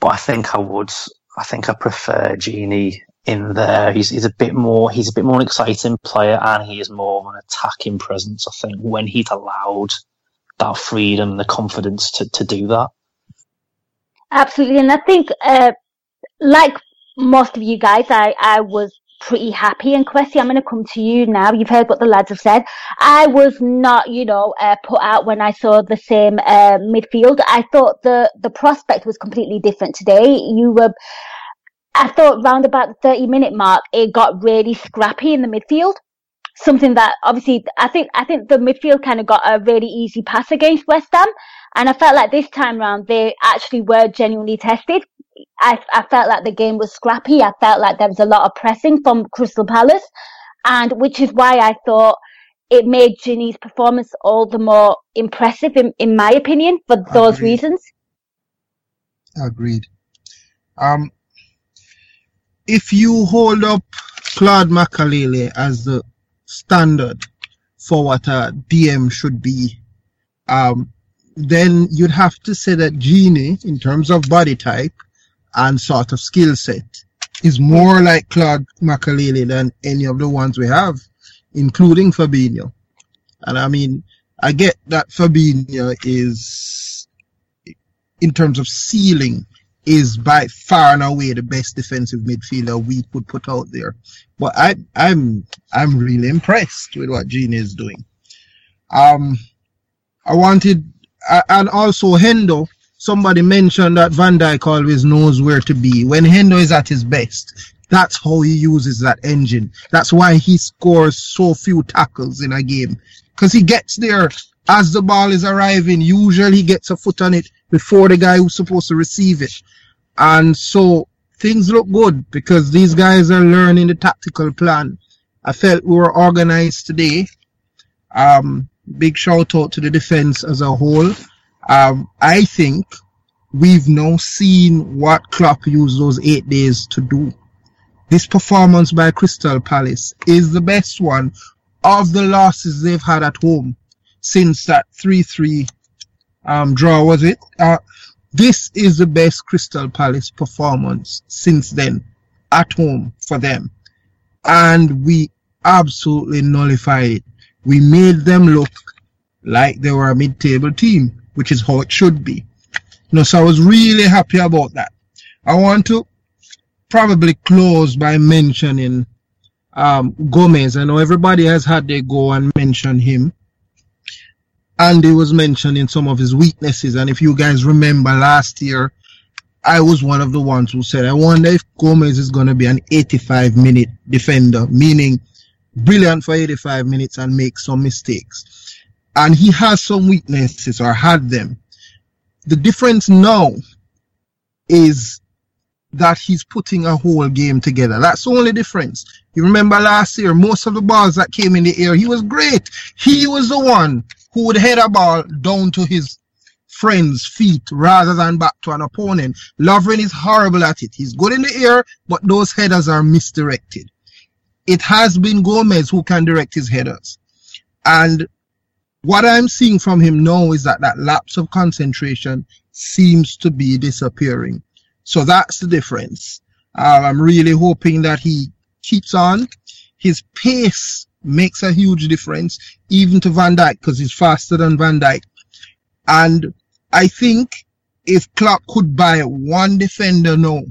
but I think I would, I think I prefer Gini in there. He's, he's a bit more, he's a bit more an exciting player, and he is more of an attacking presence. I think when he's allowed that freedom, the confidence to, to do that. Absolutely, and I think, uh, like most of you guys, I, I was pretty happy. And Kwesi, I'm going to come to you now. You've heard what the lads have said. I was not, you know, uh, put out when I saw the same uh, midfield. I thought the the prospect was completely different today. You were. I thought round about the 30 minute mark, it got really scrappy in the midfield. Something that obviously, I think, I think the midfield kind of got a really easy pass against West Ham. And I felt like this time round, they actually were genuinely tested. I, I felt like the game was scrappy. I felt like there was a lot of pressing from Crystal Palace, and which is why I thought it made Gini's performance all the more impressive, in, in my opinion, for those Agreed. reasons. Agreed. Um, if you hold up Claude Makélélé as the standard for what a DM should be, um, then you'd have to say that Gini, in terms of body type, and sort of skill set is more like Claude Makélélé than any of the ones we have, including Fabinho. And I mean, I get that Fabinho is, in terms of ceiling, is by far and away the best defensive midfielder we could put out there. But I, I'm, I'm really impressed with what Gini is doing. Um, I wanted, and also Hendo, somebody mentioned that Van Dijk always knows where to be. When Hendo is at his best, that's how he uses that engine. That's why he scores so few tackles in a game. Because he gets there as the ball is arriving. Usually he gets a foot on it before the guy who's supposed to receive it. And so things look good because these guys are learning the tactical plan. I felt we were organized today. Um, big shout out to the defense as a whole. Um, I think we've now seen what Klopp used those eight days to do. This performance by Crystal Palace is the best one of the losses they've had at home since that 3-3 um, draw, was it? Uh, this is the best Crystal Palace performance since then at home for them. And we absolutely nullified it. We made them look like they were a mid-table team which is how it should be. You know, so I was really happy about that. I want to probably close by mentioning um, Gomez. I know everybody has had their go and mention him. Andy was mentioning some of his weaknesses. And if you guys remember last year, I was one of the ones who said, I wonder if Gomez is going to be an 85 minute defender, meaning brilliant for 85 minutes and make some mistakes and he has some weaknesses or had them. The difference now is that he's putting a whole game together. That's the only difference. You remember last year, most of the balls that came in the air, he was great. He was the one who would head a ball down to his friend's feet rather than back to an opponent. Lovren is horrible at it. He's good in the air, but those headers are misdirected. It has been Gomez who can direct his headers. And what I'm seeing from him now is that that lapse of concentration seems to be disappearing. So that's the difference. Uh, I'm really hoping that he keeps on. His pace makes a huge difference, even to Van Dijk, because he's faster than Van Dijk. And I think if Klopp could buy one defender now,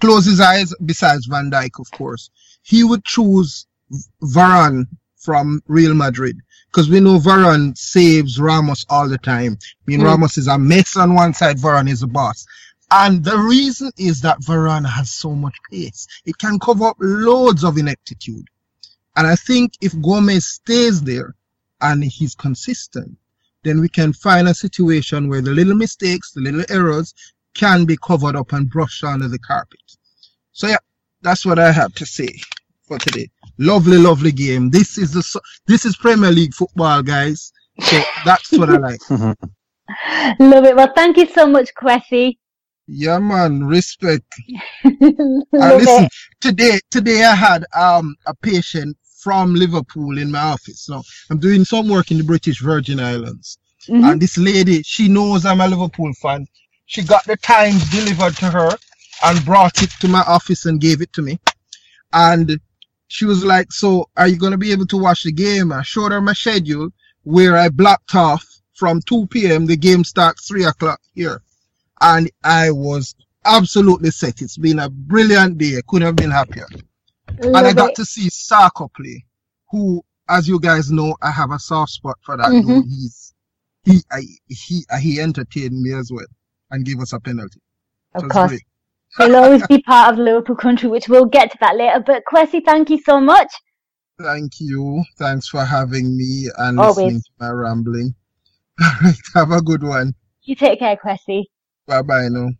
close his eyes, besides Van Dijk, of course, he would choose Varane from Real Madrid because we know Varane saves Ramos all the time. I mean, mm. Ramos is a mess on one side, Varane is a boss. And the reason is that Varane has so much pace. It can cover up loads of ineptitude. And I think if Gomez stays there and he's consistent, then we can find a situation where the little mistakes, the little errors can be covered up and brushed under the carpet. So yeah, that's what I have to say for today. Lovely, lovely game. This is the this is Premier League football, guys. So that's what I like. Love it. Well, thank you so much, Kwesi. Yeah, man, respect. listen, today, today I had um a patient from Liverpool in my office. So I'm doing some work in the British Virgin Islands, mm-hmm. and this lady, she knows I'm a Liverpool fan. She got the Times delivered to her and brought it to my office and gave it to me. And she was like, "So, are you gonna be able to watch the game?" I showed her my schedule where I blocked off from 2 p.m. The game starts 3 o'clock here and I was absolutely set. It's been a brilliant day. I couldn't have been happier. Love and I got it. to see Sakho play, who, as you guys know, I have a soft spot for that. Mm-hmm. He's he I, he he entertained me as well and gave us a penalty. Of course. Great. He'll always be part of Liverpool country, which we'll get to that later. But Kwesi, thank you so much. Thank you. Thanks for having me and always. listening to my rambling. All right, have a good one. You take care, Kwesi. Bye bye now.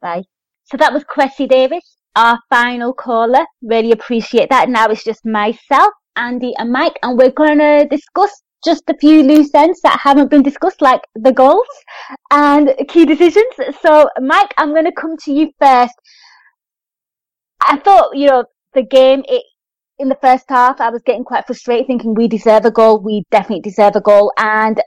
Bye. So that was Kwesi Davis, our final caller. Really appreciate that. Now it's just myself, Andy, and Mike, and we're going to discuss just a few loose ends that haven't been discussed, like the goals and key decisions. So, Mike, I'm going to come to you first. I thought, you know, the game, it, in the first half, I was getting quite frustrated thinking we deserve a goal. We definitely deserve a goal. And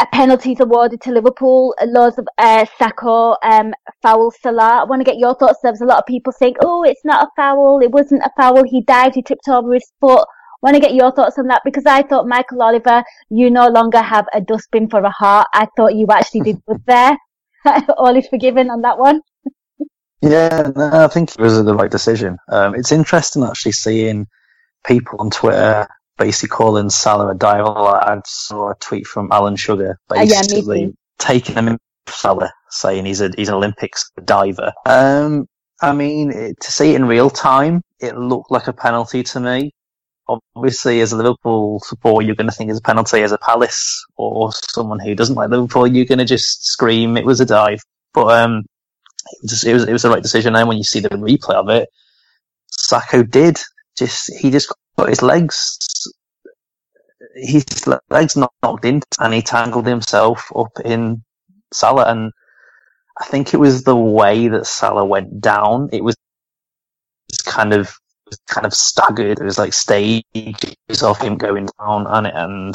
a penalties awarded to Liverpool, loads of uh, Sakho, um, foul Salah. I want to get your thoughts. There was a lot of people saying, "Oh, it's not a foul. It wasn't a foul. He dived. He tripped over his foot." Want to get your thoughts on that because I thought Michael Oliver, you no longer have a dustbin for a heart. I thought you actually did good there. All is forgiven on that one. yeah, no, I think it was the right decision. Um, it's interesting actually seeing people on Twitter basically calling Salah a diver. I saw a tweet from Alan Sugar basically uh, yeah, taking him in Salah, saying he's a he's an Olympics diver. Um, I mean, it, to see it in real time, it looked like a penalty to me. Obviously, as a Liverpool supporter, you're going to think it's a penalty. As a Palace or someone who doesn't like Liverpool, you're going to just scream it was a dive. But um, it was, it was it was the right decision. And when you see the replay of it, Sakho did just he just got his legs his legs knocked in and he tangled himself up in Salah and I think it was the way that Salah went down. It was kind of kind of staggered. It was like stages of him going down on it, and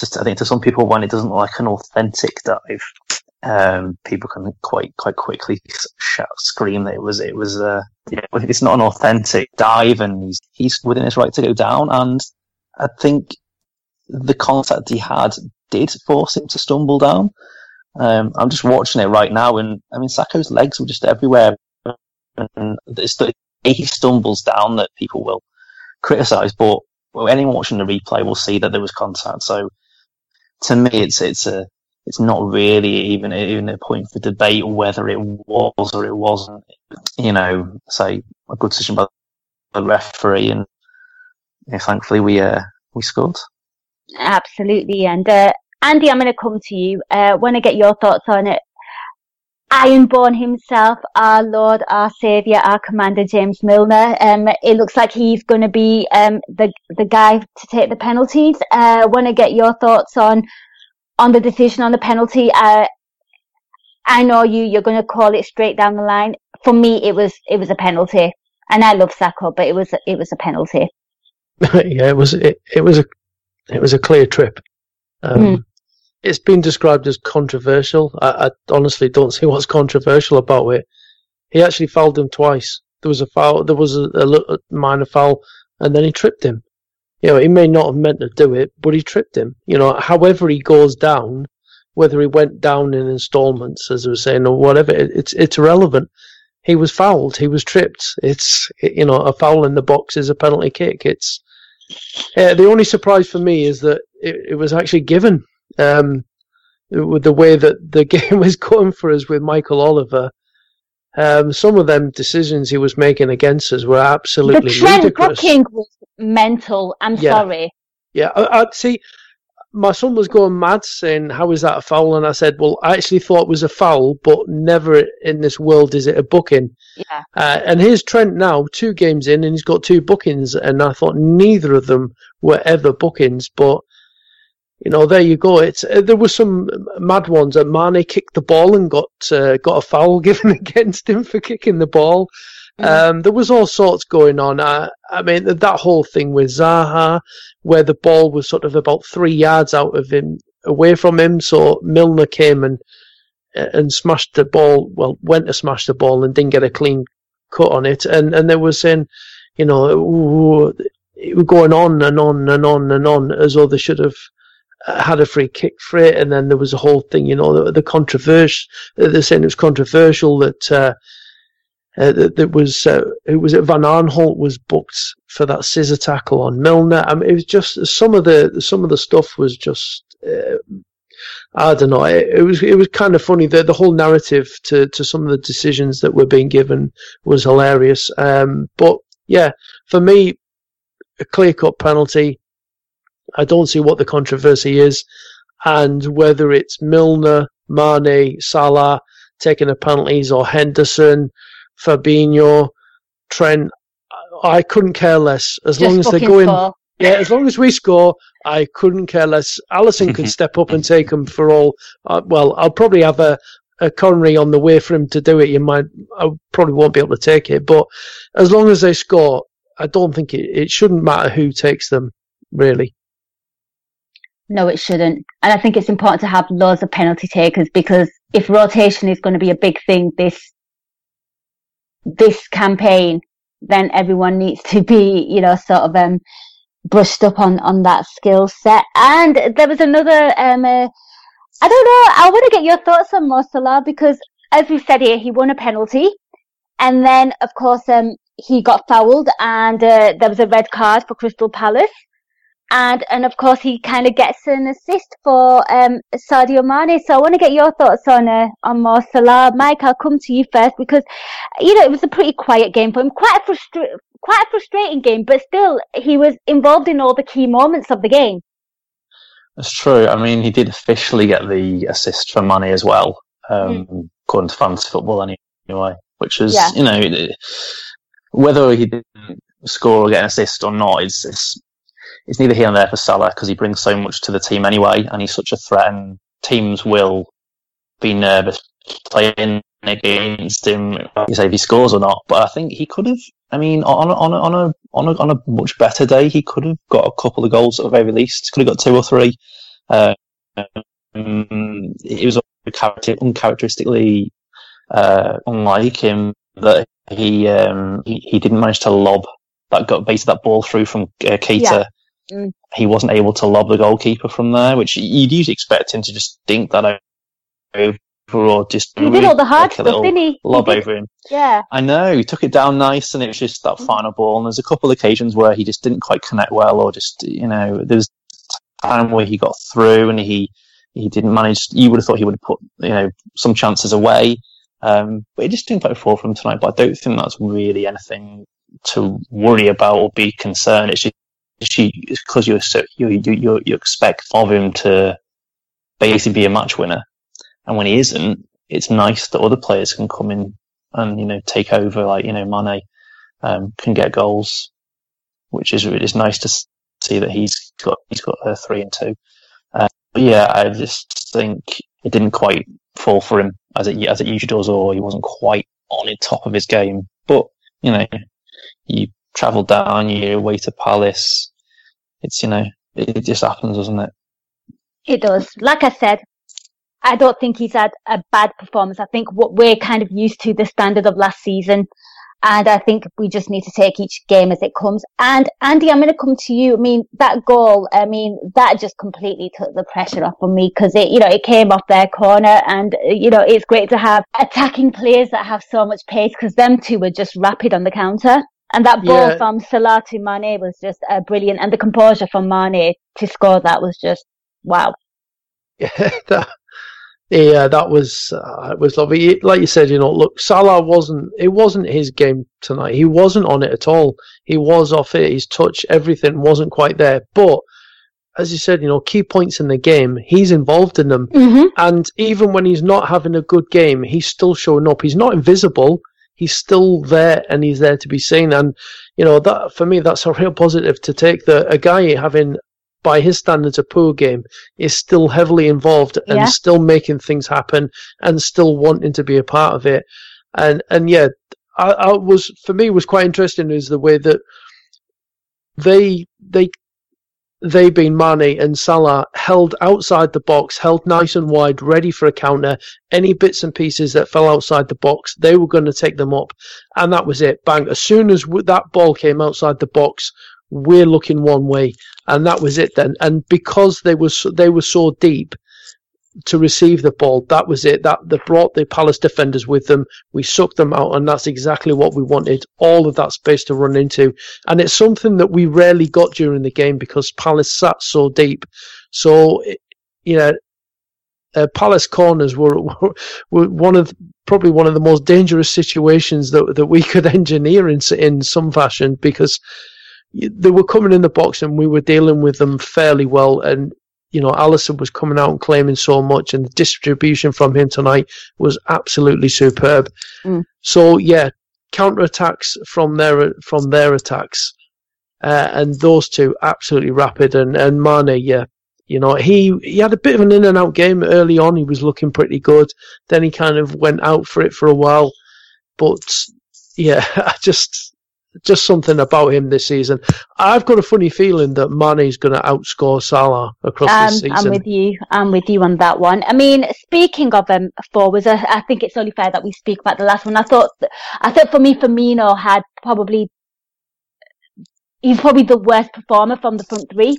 just I think to some people, when it doesn't look like an authentic dive, um, people can quite quite quickly shout, scream that it was it was uh, know, it's not an authentic dive, and he's he's within his right to go down. And I think the contact he had did force him to stumble down. Um, I'm just watching it right now, and I mean, Sakho's legs were just everywhere. And it's he stumbles down that people will criticise, but anyone watching the replay will see that there was contact. So to me, it's it's a it's not really even even a point for debate whether it was or it wasn't. You know, say a good decision by the referee, and thankfully we uh, we scored. Absolutely. And uh, Andy, I'm going to come to you. Uh, want to get your thoughts on it. Ironborn himself, our Lord, our Saviour, our Commander James Milner. Um, it looks like he's going to be um, the the guy to take the penalties. Uh, want to get your thoughts on on the decision on the penalty. Uh, I know you. You're going to call it straight down the line. For me, it was it was a penalty, and I love Sakho, but it was it was a penalty. yeah, it was it, it was a it was a clear trip. Um, mm. It's been described as controversial. I, I, honestly don't see what's controversial about it. He actually fouled him twice. There was a foul, there was a, a, minor foul, and then he tripped him. You know, he may not have meant to do it, but he tripped him. You know, however he goes down, whether he went down in installments, as I was saying, or whatever, it, it's it's irrelevant. He was fouled. He was tripped. It's you know, a foul in the box is a penalty kick. It's uh, the only surprise for me is that it, it was actually given. Um, with the way that the game was going for us with Michael Oliver, um, some of them decisions he was making against us were absolutely the trend ludicrous. booking was mental. I'm yeah. sorry. Yeah, I, I see my son was going mad saying, How is that a foul? And I said, Well, I actually thought it was a foul, but never in this world is it a booking. Yeah. Uh, and here's Trent now, two games in, and he's got two bookings. And I thought neither of them were ever bookings. But you know, there you go. It's uh, there were some mad ones. Uh, Mane kicked the ball and got uh, got a foul given against him for kicking the ball. Um, there was all sorts going on. I, I mean, that whole thing with Zaha, where the ball was sort of about three yards out of him, away from him. So Milner came and and smashed the ball. Well, went to smash the ball and didn't get a clean cut on it. And and they were saying, you know, ooh, it was going on and on and on and on as though they should have had a free kick for it. And then there was a whole thing, you know, the, the controversial. They're saying it was controversial that. Uh, uh, that, that was uh, it was Van Aanholt was booked for that scissor tackle on Milner. I mean, it was just some of the some of the stuff was just uh, I don't know. It, it, was it was kind of funny. The the whole narrative to, to some of the decisions that were being given was hilarious. Um, but yeah, for me, a clear cut penalty. I don't see what the controversy is, and whether it's Milner, Mane, Salah taking the penalties or Henderson, Fabinho, Trent. I couldn't care less as Just long as they're fucking going. score. Yeah, as long as we score, I couldn't care less. Alisson could step up and take them for all. Uh, well, I'll probably have a, a coronary on the way for him to do it. You might, I probably won't be able to take it, but as long as they score, I don't think it, it shouldn't matter who takes them, really. No, it shouldn't. And I think it's important to have loads of penalty takers because if rotation is going to be a big thing this this campaign, then everyone needs to be, you know, sort of um brushed up on on that skill set. And there was another um uh, I don't know, I want to get your thoughts on Mo because as we said here, he won a penalty and then of course um he got fouled and uh, there was a red card for Crystal Palace and and of course he kind of gets an assist for um, Sadio Mane. So I want to get your thoughts on uh, on Mo Salah. Mike, I'll come to you first because you know it was a pretty quiet game for him, quite a frustra- quite a frustrating game, but still he was involved in all the key moments of the game. That's true. I mean, he did officially get the assist for Mane as well, um, Mm. according to fantasy football anyway, which is Yeah. you know, whether he didn't score or get an assist or not, it's, it's, it's neither here nor there for Salah because he brings so much to the team anyway, and he's such a threat, and teams will be nervous playing against him. You say if he scores or not, but I think he could have. I mean, on a, on a, on a on a on a much better day, he could have got a couple of goals at the very least. Could have got two or three. Uh, it was uncharacteristically uh, unlike him that he, um, he he didn't manage to lob that got basically that ball through from uh, Keita. Yeah. Mm. He wasn't able to lob the goalkeeper from there, which you'd usually expect him to just dink that over or just He did all the hard stuff, didn't he? He did- over him. Yeah. I know he took it down nice, and it was just that final ball. And there's a couple of occasions where he just didn't quite connect well, or just you know, there's time where he got through and he he didn't manage. You would have thought he would have put you know some chances away, um, but he just didn't quite fall for him tonight. But I don't think that's really anything to worry about or be concerned. It's just because you you you you expect of him to basically be a match winner, and when he isn't, it's nice that other players can come in and you know take over. Like you know, Mane um, can get goals, which is it is nice to see that he's got he's got a three and two. Uh, yeah, I just think it didn't quite fall for him as it as it usually does, or he wasn't quite on the top of his game. But you know, you travel down, you're away to Palace. It's you know, it, it just happens, doesn't it? It does. Like I said, I don't think he's had a bad performance. I think what we're kind of used to the standard of last season. And I think we just need to take each game as it comes. And Andy, I'm going to come to you. I mean, that goal, I mean, that just completely took the pressure off of me because it, you know, it came off their corner and, you know, it's great to have attacking players that have so much pace because them two were just rapid on the counter. And that ball Yeah. from Salah to Mane was just uh, brilliant. And the composure from Mane to score that was just wow. Yeah, that, yeah, that was uh, it was lovely. Like you said, you know, look, Salah wasn't it wasn't his game tonight. He wasn't on it at all. He was off it. His touch, everything wasn't quite there. But as you said, you know, key points in the game, he's involved in them. Mm-hmm. And even when he's not having a good game, he's still showing up. He's not invisible. He's still there, and he's there to be seen. And you know that for me, that's a real positive to take. That a guy having by his standards, a poor game, is still heavily involved and Yeah. still making things happen and still wanting to be a part of it. And and yeah, I, I was for me was quite interesting is the way that they they they being Mane and Salah held outside the box, held nice and wide, ready for a counter. Any bits and pieces that fell outside the box, they were going to take them up, and that was it. Bang! As soon as that ball came outside the box, we're looking one way, and that was it then. And because they were so, they were so deep to receive the ball, that was it. That they brought the Palace defenders with them. We sucked them out, and that's exactly what we wanted. All of that space to run into, and it's something that we rarely got during the game because Palace sat so deep. So, you know, uh, Palace corners were, were were one of probably one of the most dangerous situations that that we could engineer in in some fashion because they were coming in the box and we were dealing with them fairly well and you know Alisson was coming out and claiming so much and the distribution from him tonight was absolutely superb. Mm. so yeah counter attacks from their from their attacks uh, and those two absolutely rapid and and Mane yeah you know he he had a bit of an in and out game early on. He was looking pretty good. Then he kind of went out for it for a while. But yeah I just just something about him this season. I've got a funny feeling that Mane's going to outscore Salah across this Um, I'm with you. I'm with you on that one. I mean, speaking of um, forwards, I, I think it's only fair that we speak about the last one. I thought, I thought for me, Firmino had probably, he's probably the worst performer from the front three.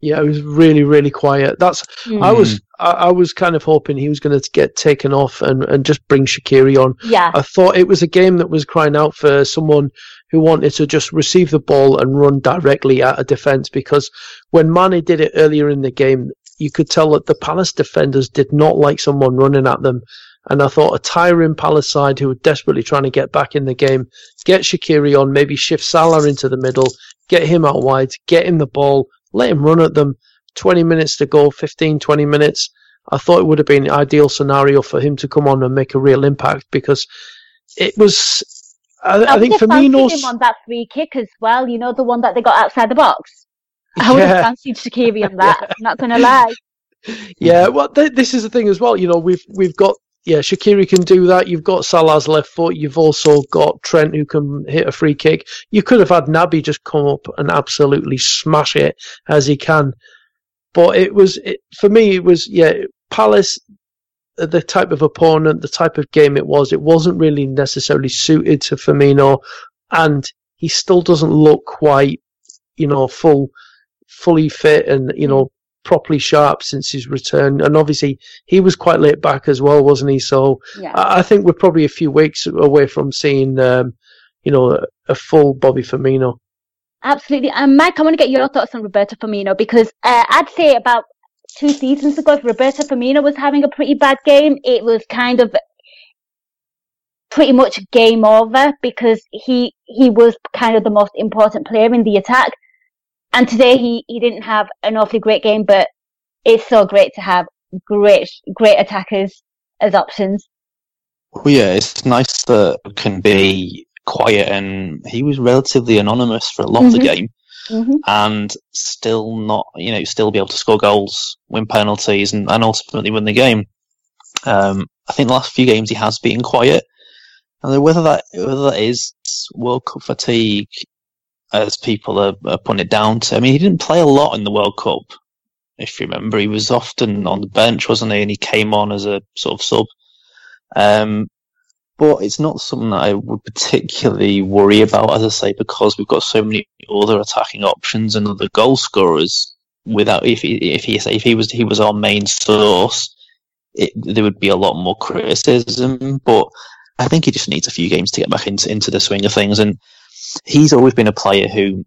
Yeah, it was really, really quiet. That's Hmm. I was I, I was kind of hoping he was going to get taken off and, and just bring Shaqiri on. Yeah. I thought it was a game that was crying out for someone who wanted to just receive the ball and run directly at a defence because when Mane did it earlier in the game, you could tell that the Palace defenders did not like someone running at them. And I thought a tiring Palace side who were desperately trying to get back in the game, get Shaqiri on, maybe shift Salah into the middle, get him out wide, get him the ball, let him run at them. 20 minutes to go, 15, 20 minutes. I thought it would have been an ideal scenario for him to come on and make a real impact because it was. I, I, would think Firmino's. him on that free kick as well. You know, the one that they got outside the box. I would Yeah. have fancied Shaqiri on that. I'm not going to lie. Yeah, well, th- this is the thing as well. You know, we've we've got yeah, Shaqiri can do that. You've got Salah's left foot. You've also got Trent who can hit a free kick. You could have had Naby just come up and absolutely smash it as he can. But it was it, for me. It was yeah, Palace. uh, The type of opponent, the type of game it was, it wasn't really necessarily suited to Firmino, and he still doesn't look quite, you know, full, fully fit and you know properly sharp since his return. And obviously, he was quite late back as well, wasn't he? So Yeah. I, I think we're probably a few weeks away from seeing, um, you know, a, a full Bobby Firmino. Absolutely. And Mike, I want to get your thoughts on Roberto Firmino because uh, I'd say about two seasons ago, if Roberto Firmino was having a pretty bad game, it was kind of pretty much game over because he he was kind of the most important player in the attack. And today he, he didn't have an awfully great game, but it's so great to have great great attackers as options. Well, yeah, it's nice that it can be quiet, and he was relatively anonymous for a lot of the Mhm. game, hmm and still not, you know, still be able to score goals, win penalties, and, and ultimately win the game. Um, I think the last few games he has been quiet, and whether that whether that is World Cup fatigue, as people are, are putting it down to. I mean, he didn't play a lot in the World Cup. If you remember, he was often on the bench, wasn't he? And he came on as a sort of sub. Um, but it's not something that I would particularly worry about, as I say, because we've got so many other attacking options and other goal scorers. Without if he if he if he was he was our main source, it, there would be a lot more criticism. But I think he just needs a few games to get back into into the swing of things. And he's always been a player who,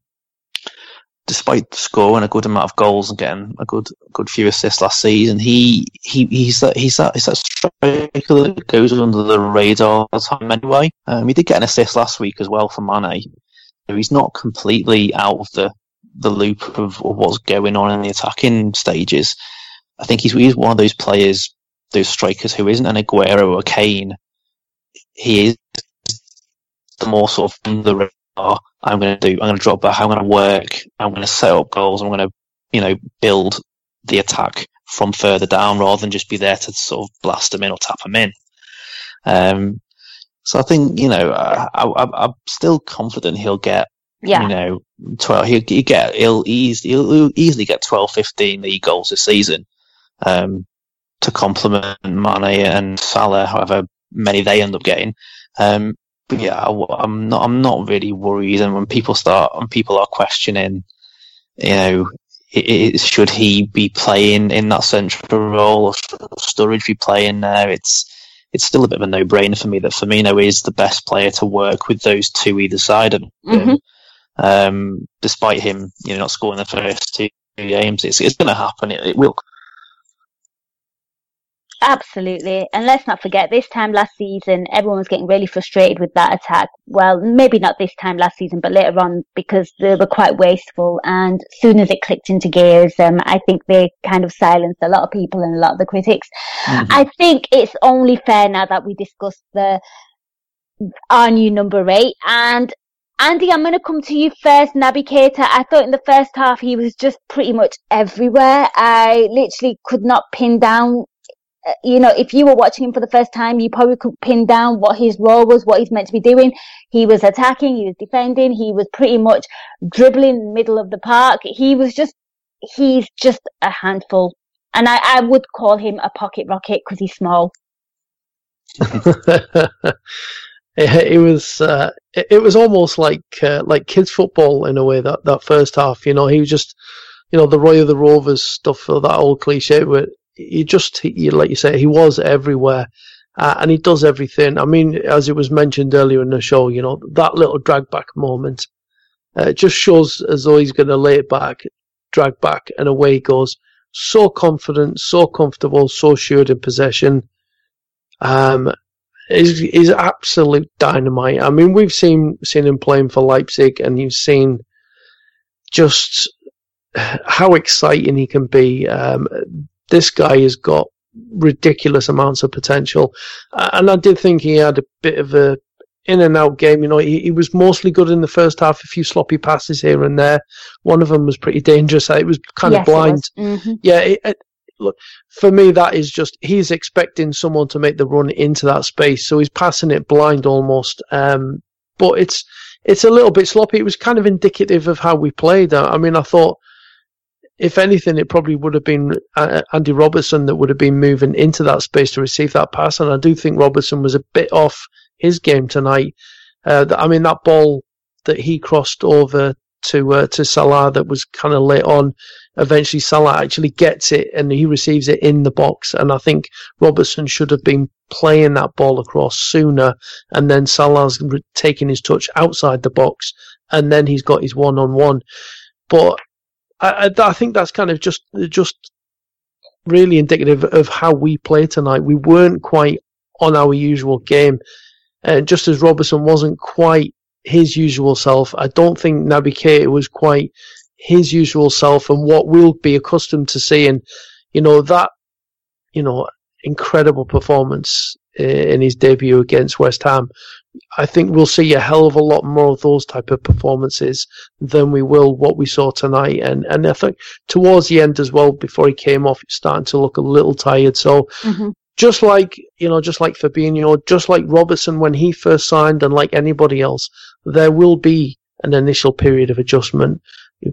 despite scoring a good amount of goals and getting a good good few assists last season, he, he he's that he's that he's that striker that goes under the radar all the time anyway. Um, he did get an assist last week as well for Mane. So he's not completely out of the the loop of, what's going on in the attacking stages. I think he's he's one of those players, those strikers who isn't an Aguero or a Kane. He is the more sort of the radar. I'm going to do. I'm going to drop back. I'm going to work. I'm going to set up goals. I'm going to you know, build the attack from further down rather than just be there to sort of blast them in or tap them in. Um, so I think you know I, am still confident he'll get yeah. you know twelve. He'll, he'll get he'll easily he'll easily get 12, 15 league goals this season um, to complement Mane and Salah, however many they end up getting. Um, but yeah, I, am not I'm not really worried. And when people start and people are questioning, you know, it, it, should he be playing in that central role or Sturridge be playing there? It's it's still a bit of a no-brainer for me that Firmino is the best player to work with those two either side of him. Mm-hmm. Um, despite him, you know, not scoring the first two games, it's, it's going to happen. It, it will Absolutely. And let's not forget, this time last season, everyone was getting really frustrated with that attack. Well, maybe not this time last season, but later on because they were quite wasteful. And soon as it clicked into gears, um, I think they kind of silenced a lot of people and a lot of the critics. Mm-hmm. I think it's only fair now that we discuss the, our new number eight. And Andy, I'm going to come to you first. Naby Keita, I thought in the first half he was just pretty much everywhere. I literally could not pin down you know, if you were watching him for the first time, you probably could pin down what his role was, what he's meant to be doing. He was attacking, he was defending, he was pretty much dribbling middle of the park. He was just, he's just a handful. And I, I would call him a pocket rocket because he's small. it, it, was, uh, it, it, was almost like, uh, like kids football in a way that, that first half, you know, he was just, you know, the Roy of the Rovers stuff, that old cliche where he just, he, like you say, he was everywhere. Uh, and he does everything. I mean, as it was mentioned earlier in the show, you know, that little drag back moment, uh, just shows as though he's going to lay it back, drag back, and away he goes. So confident, so comfortable, so assured in possession. Um, is is absolute dynamite. I mean, we've seen seen him playing for Leipzig, and you've seen just how exciting he can be. Um, this guy has got ridiculous amounts of potential. And I did think he had a bit of a in and out game. You know, he, he was mostly good in the first half, a few sloppy passes here and there. One of them was pretty dangerous. It was kind yes, of blind. Mm-hmm. Yeah, it, it, look, for me, that is just, he's expecting someone to make the run into that space. So he's passing it blind almost. Um, but it's, it's a little bit sloppy. It was kind of indicative of how we played. I mean, I thought if anything, it probably would have been uh, Andy Robertson that would have been moving into that space to receive that pass. And I do think Robertson was a bit off his game tonight. Uh, I mean, that ball that he crossed over to uh, to Salah that was kind of late on. Eventually, Salah actually gets it and he receives it in the box. And I think Robertson should have been playing that ball across sooner. And then Salah's taking his touch outside the box, and then he's got his one on one. But I, I, think that's kind of just just really indicative of how we play tonight. We weren't quite on our usual game, and just as Robertson wasn't quite his usual self, I don't think Naby Keita was quite his usual self, and what we'll be accustomed to seeing. You know that, you know, incredible performance uh, in his debut against West Ham I think we'll see a hell of a lot more of those type of performances than we will what we saw tonight. And and I think towards the end as well, before he came off, he's starting to look a little tired. So mm-hmm. just like you know, just like Fabinho, just like Robertson when he first signed, and like anybody else, there will be an initial period of adjustment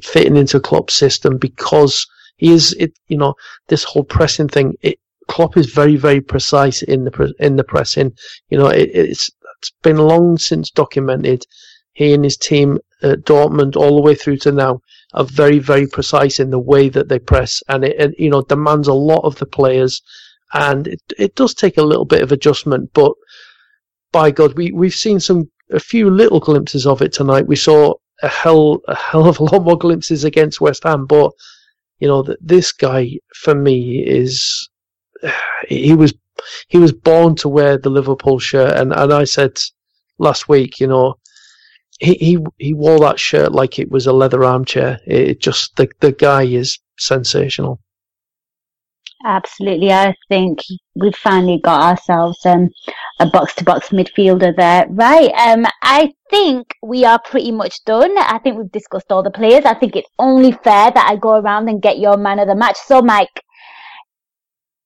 fitting into Klopp's system because he is it. You know, this whole pressing thing. It, Klopp is very, very precise in the in the pressing. You know, it, it's it's been long since documented. He and his team at Dortmund, all the way through to now, are very, very precise in the way that they press, and it, it you know demands a lot of the players, and it it does take a little bit of adjustment. But by God, we we've seen some a few little glimpses of it tonight. We saw a hell a hell of a lot more glimpses against West Ham, but you know that this guy for me is he was he was born to wear the Liverpool shirt, and, and I said last week, you know, he, he he wore that shirt like it was a leather armchair. It just the the guy is sensational. Absolutely. I think we've finally got ourselves um, a box to box midfielder there. Right. Um, I think we are pretty much done. I think we've discussed all the players. I think it's only fair that I go around and get your man of the match. So, Mike,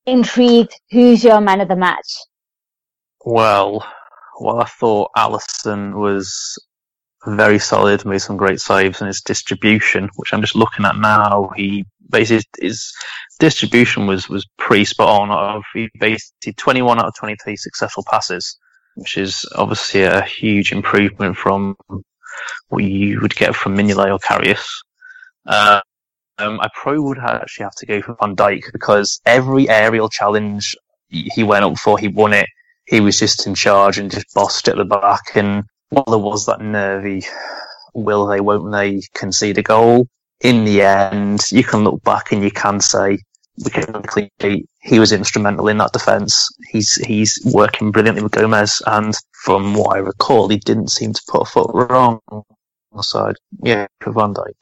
intrigued, who's your man of the match? Well, well, I thought Alisson was very solid, made some great saves, and his distribution, which I'm just looking at now, he basically his distribution was was pretty spot on. Of he basically 21 out of 23 successful passes, which is obviously a huge improvement from what you would get from Mignolet or Karius. Uh, um, I probably would actually have to go for Van Dijk because every aerial challenge he went up for, he won it. He was just in charge and just bossed at the back. And while there was that nervy, will they, won't they concede a goal? In the end, you can look back and you can say he was instrumental in that defence. He's he's working brilliantly with Gomez, and from what I recall, he didn't seem to put a foot wrong. So yeah, for Van Dijk.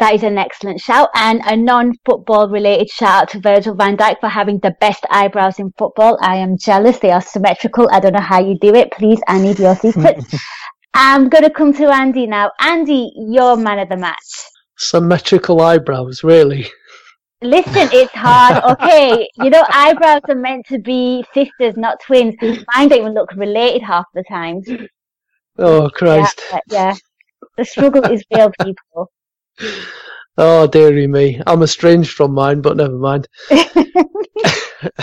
That is an excellent shout and a non-football related shout out to Virgil van Dijk for having the best eyebrows in football. I am jealous. They are symmetrical. I don't know how you do it. Please, I need your secrets. I'm going to come to Andy now. Andy, you're man of the match. Symmetrical eyebrows, really? Listen, it's hard. Okay, you know, eyebrows are meant to be sisters, not twins. Mine don't even look related half the time. Oh, Christ. Yeah, yeah. the struggle is real, people. Oh, dearie me. I'm estranged from mine, but never mind.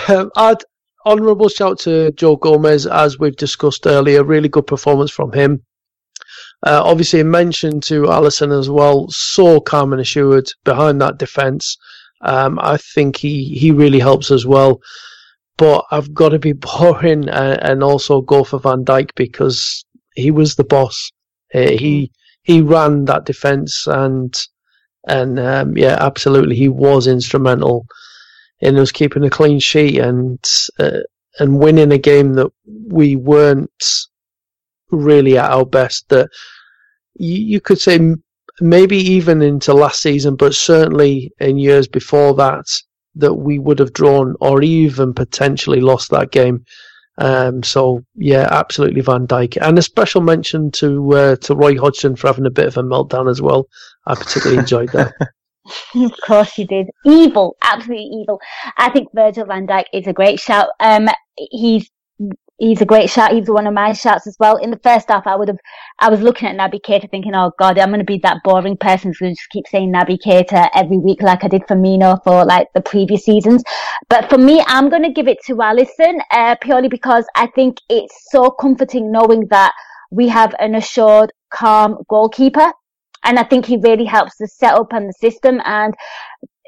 um, I'd honourable shout to Joe Gomez, as we've discussed earlier. Really good performance from him. Uh, obviously, mentioned to Alisson as well. So calm and assured behind that defence. Um, I think he, he really helps as well. But I've got to be boring and, and also go for Van Dijk because he was the boss. Uh, he he ran that defence and and um, yeah, absolutely, he was instrumental in us keeping a clean sheet and uh, and winning a game that we weren't really at our best. That you, you could say maybe even into last season, but certainly in years before that, that we would have drawn or even potentially lost that game. Um, so yeah, absolutely Van Dijk, and a special mention to uh, to Roy Hodgson for having a bit of a meltdown as well. I particularly enjoyed that. of course you did. Evil, absolutely evil. I think Virgil van Dijk is a great shout. Um, he's he's a great shout. He's one of my shouts as well. In the first half, I would have, I was looking at Naby Keita thinking, oh God, I'm going to be that boring person who's going to just keep saying Naby Keita every week like I did Firmino for like the previous seasons. But for me, I'm going to give it to Alisson, uh, purely because I think it's so comforting knowing that we have an assured, calm goalkeeper. And I think he really helps the setup and the system. And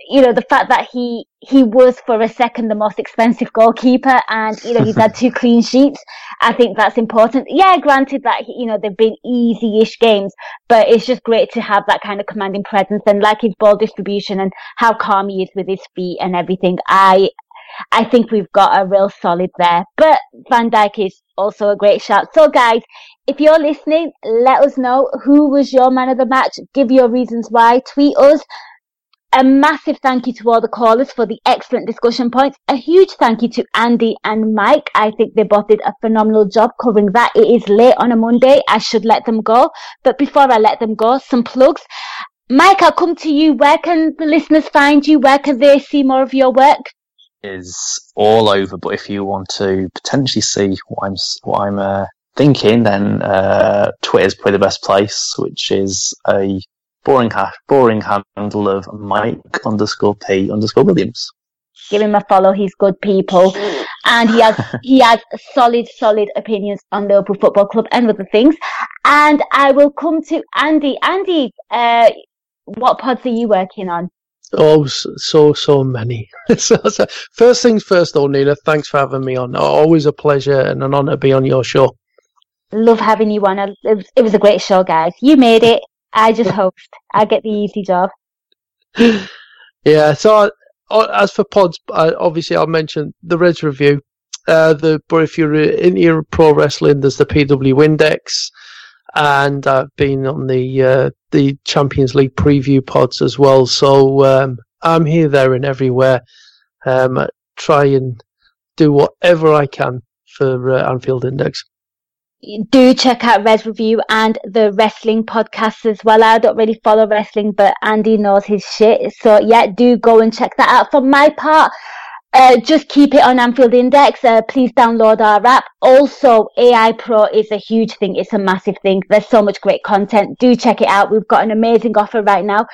you know, the fact that he, he was for a second the most expensive goalkeeper and, you know, he's had two clean sheets. I think that's important. Yeah, granted that, you know, they've been easy-ish games, but it's just great to have that kind of commanding presence and like his ball distribution and how calm he is with his feet and everything. I, I think we've got a real solid there, but Van Dijk is also a great shot. So guys, if you're listening, let us know who was your man of the match. Give your reasons why. Tweet us a massive thank you to all the callers for the excellent discussion points. A huge thank you to Andy and Mike. I think they both did a phenomenal job covering that. It is late on a Monday. I should let them go. But before I let them go, some plugs. Mike, I'll come to you. Where can the listeners find you? Where can they see more of your work? Is all over, but if you want to potentially see what I'm what I'm uh, thinking, then uh, Twitter's probably the best place, which is a boring hash, boring handle of Mike underscore P underscore Williams. Give him a follow. He's good people, and he has he has solid, solid opinions on Liverpool Football Club and other things. And I will come to Andy. Andy, uh, what pods are you working on? Oh, so so many. so, so, first things first, though, Nina. Thanks for having me on. Always a pleasure and an honour to be on your show. Love having you on. It was, it was a great show, guys. You made it. I just host. I get the easy job. Yeah. So uh, as for pods, obviously I mentioned the Reds review. Uh, the but if you're in into pro wrestling, there's the PW Index, and I've been on the uh, the Champions League preview pods as well. So um, I'm here, there, and everywhere. um, try and do whatever I can for uh, Anfield Index do check out Reds Review and the wrestling podcasts as well. I don't really follow wrestling, but Andy knows his shit. So yeah, do go and check that out. For my part, uh, just keep it on Anfield Index. Uh, please download our app. Also, AI Pro is a huge thing. It's a massive thing. There's so much great content. Do check it out. We've got an amazing offer right now.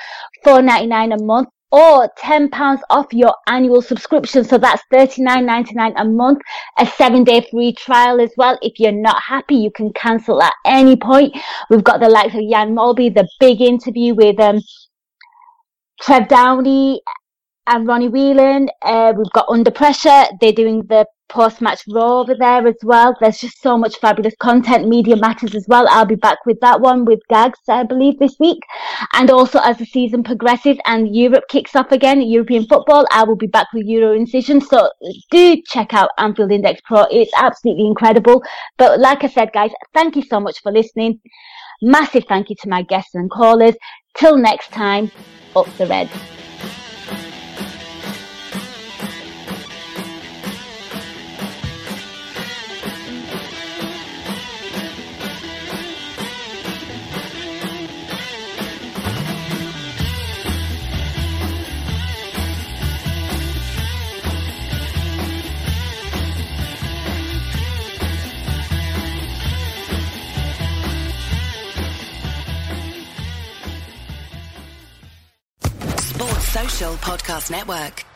Four ninety nine a month or £10 off your annual subscription. So that's $39.99 a month, a seven day free trial as well. If you're not happy, you can cancel at any point. We've got the likes of Jan Molby, the big interview with, um, Trev Downey and Ronnie Whelan. Uh, we've got Under Pressure. They're doing the post match Raw over there as well. There's just so much fabulous content. Media Matters as well. I'll be back with that one with Gags, I believe, this week. And also as the season progresses and Europe kicks off again, European football, I will be back with Euro Incision. So do check out Anfield Index Pro. It's absolutely incredible. But like I said, guys, thank you so much for listening. Massive thank you to my guests and callers. Till next time, up the Reds. Podcast Network.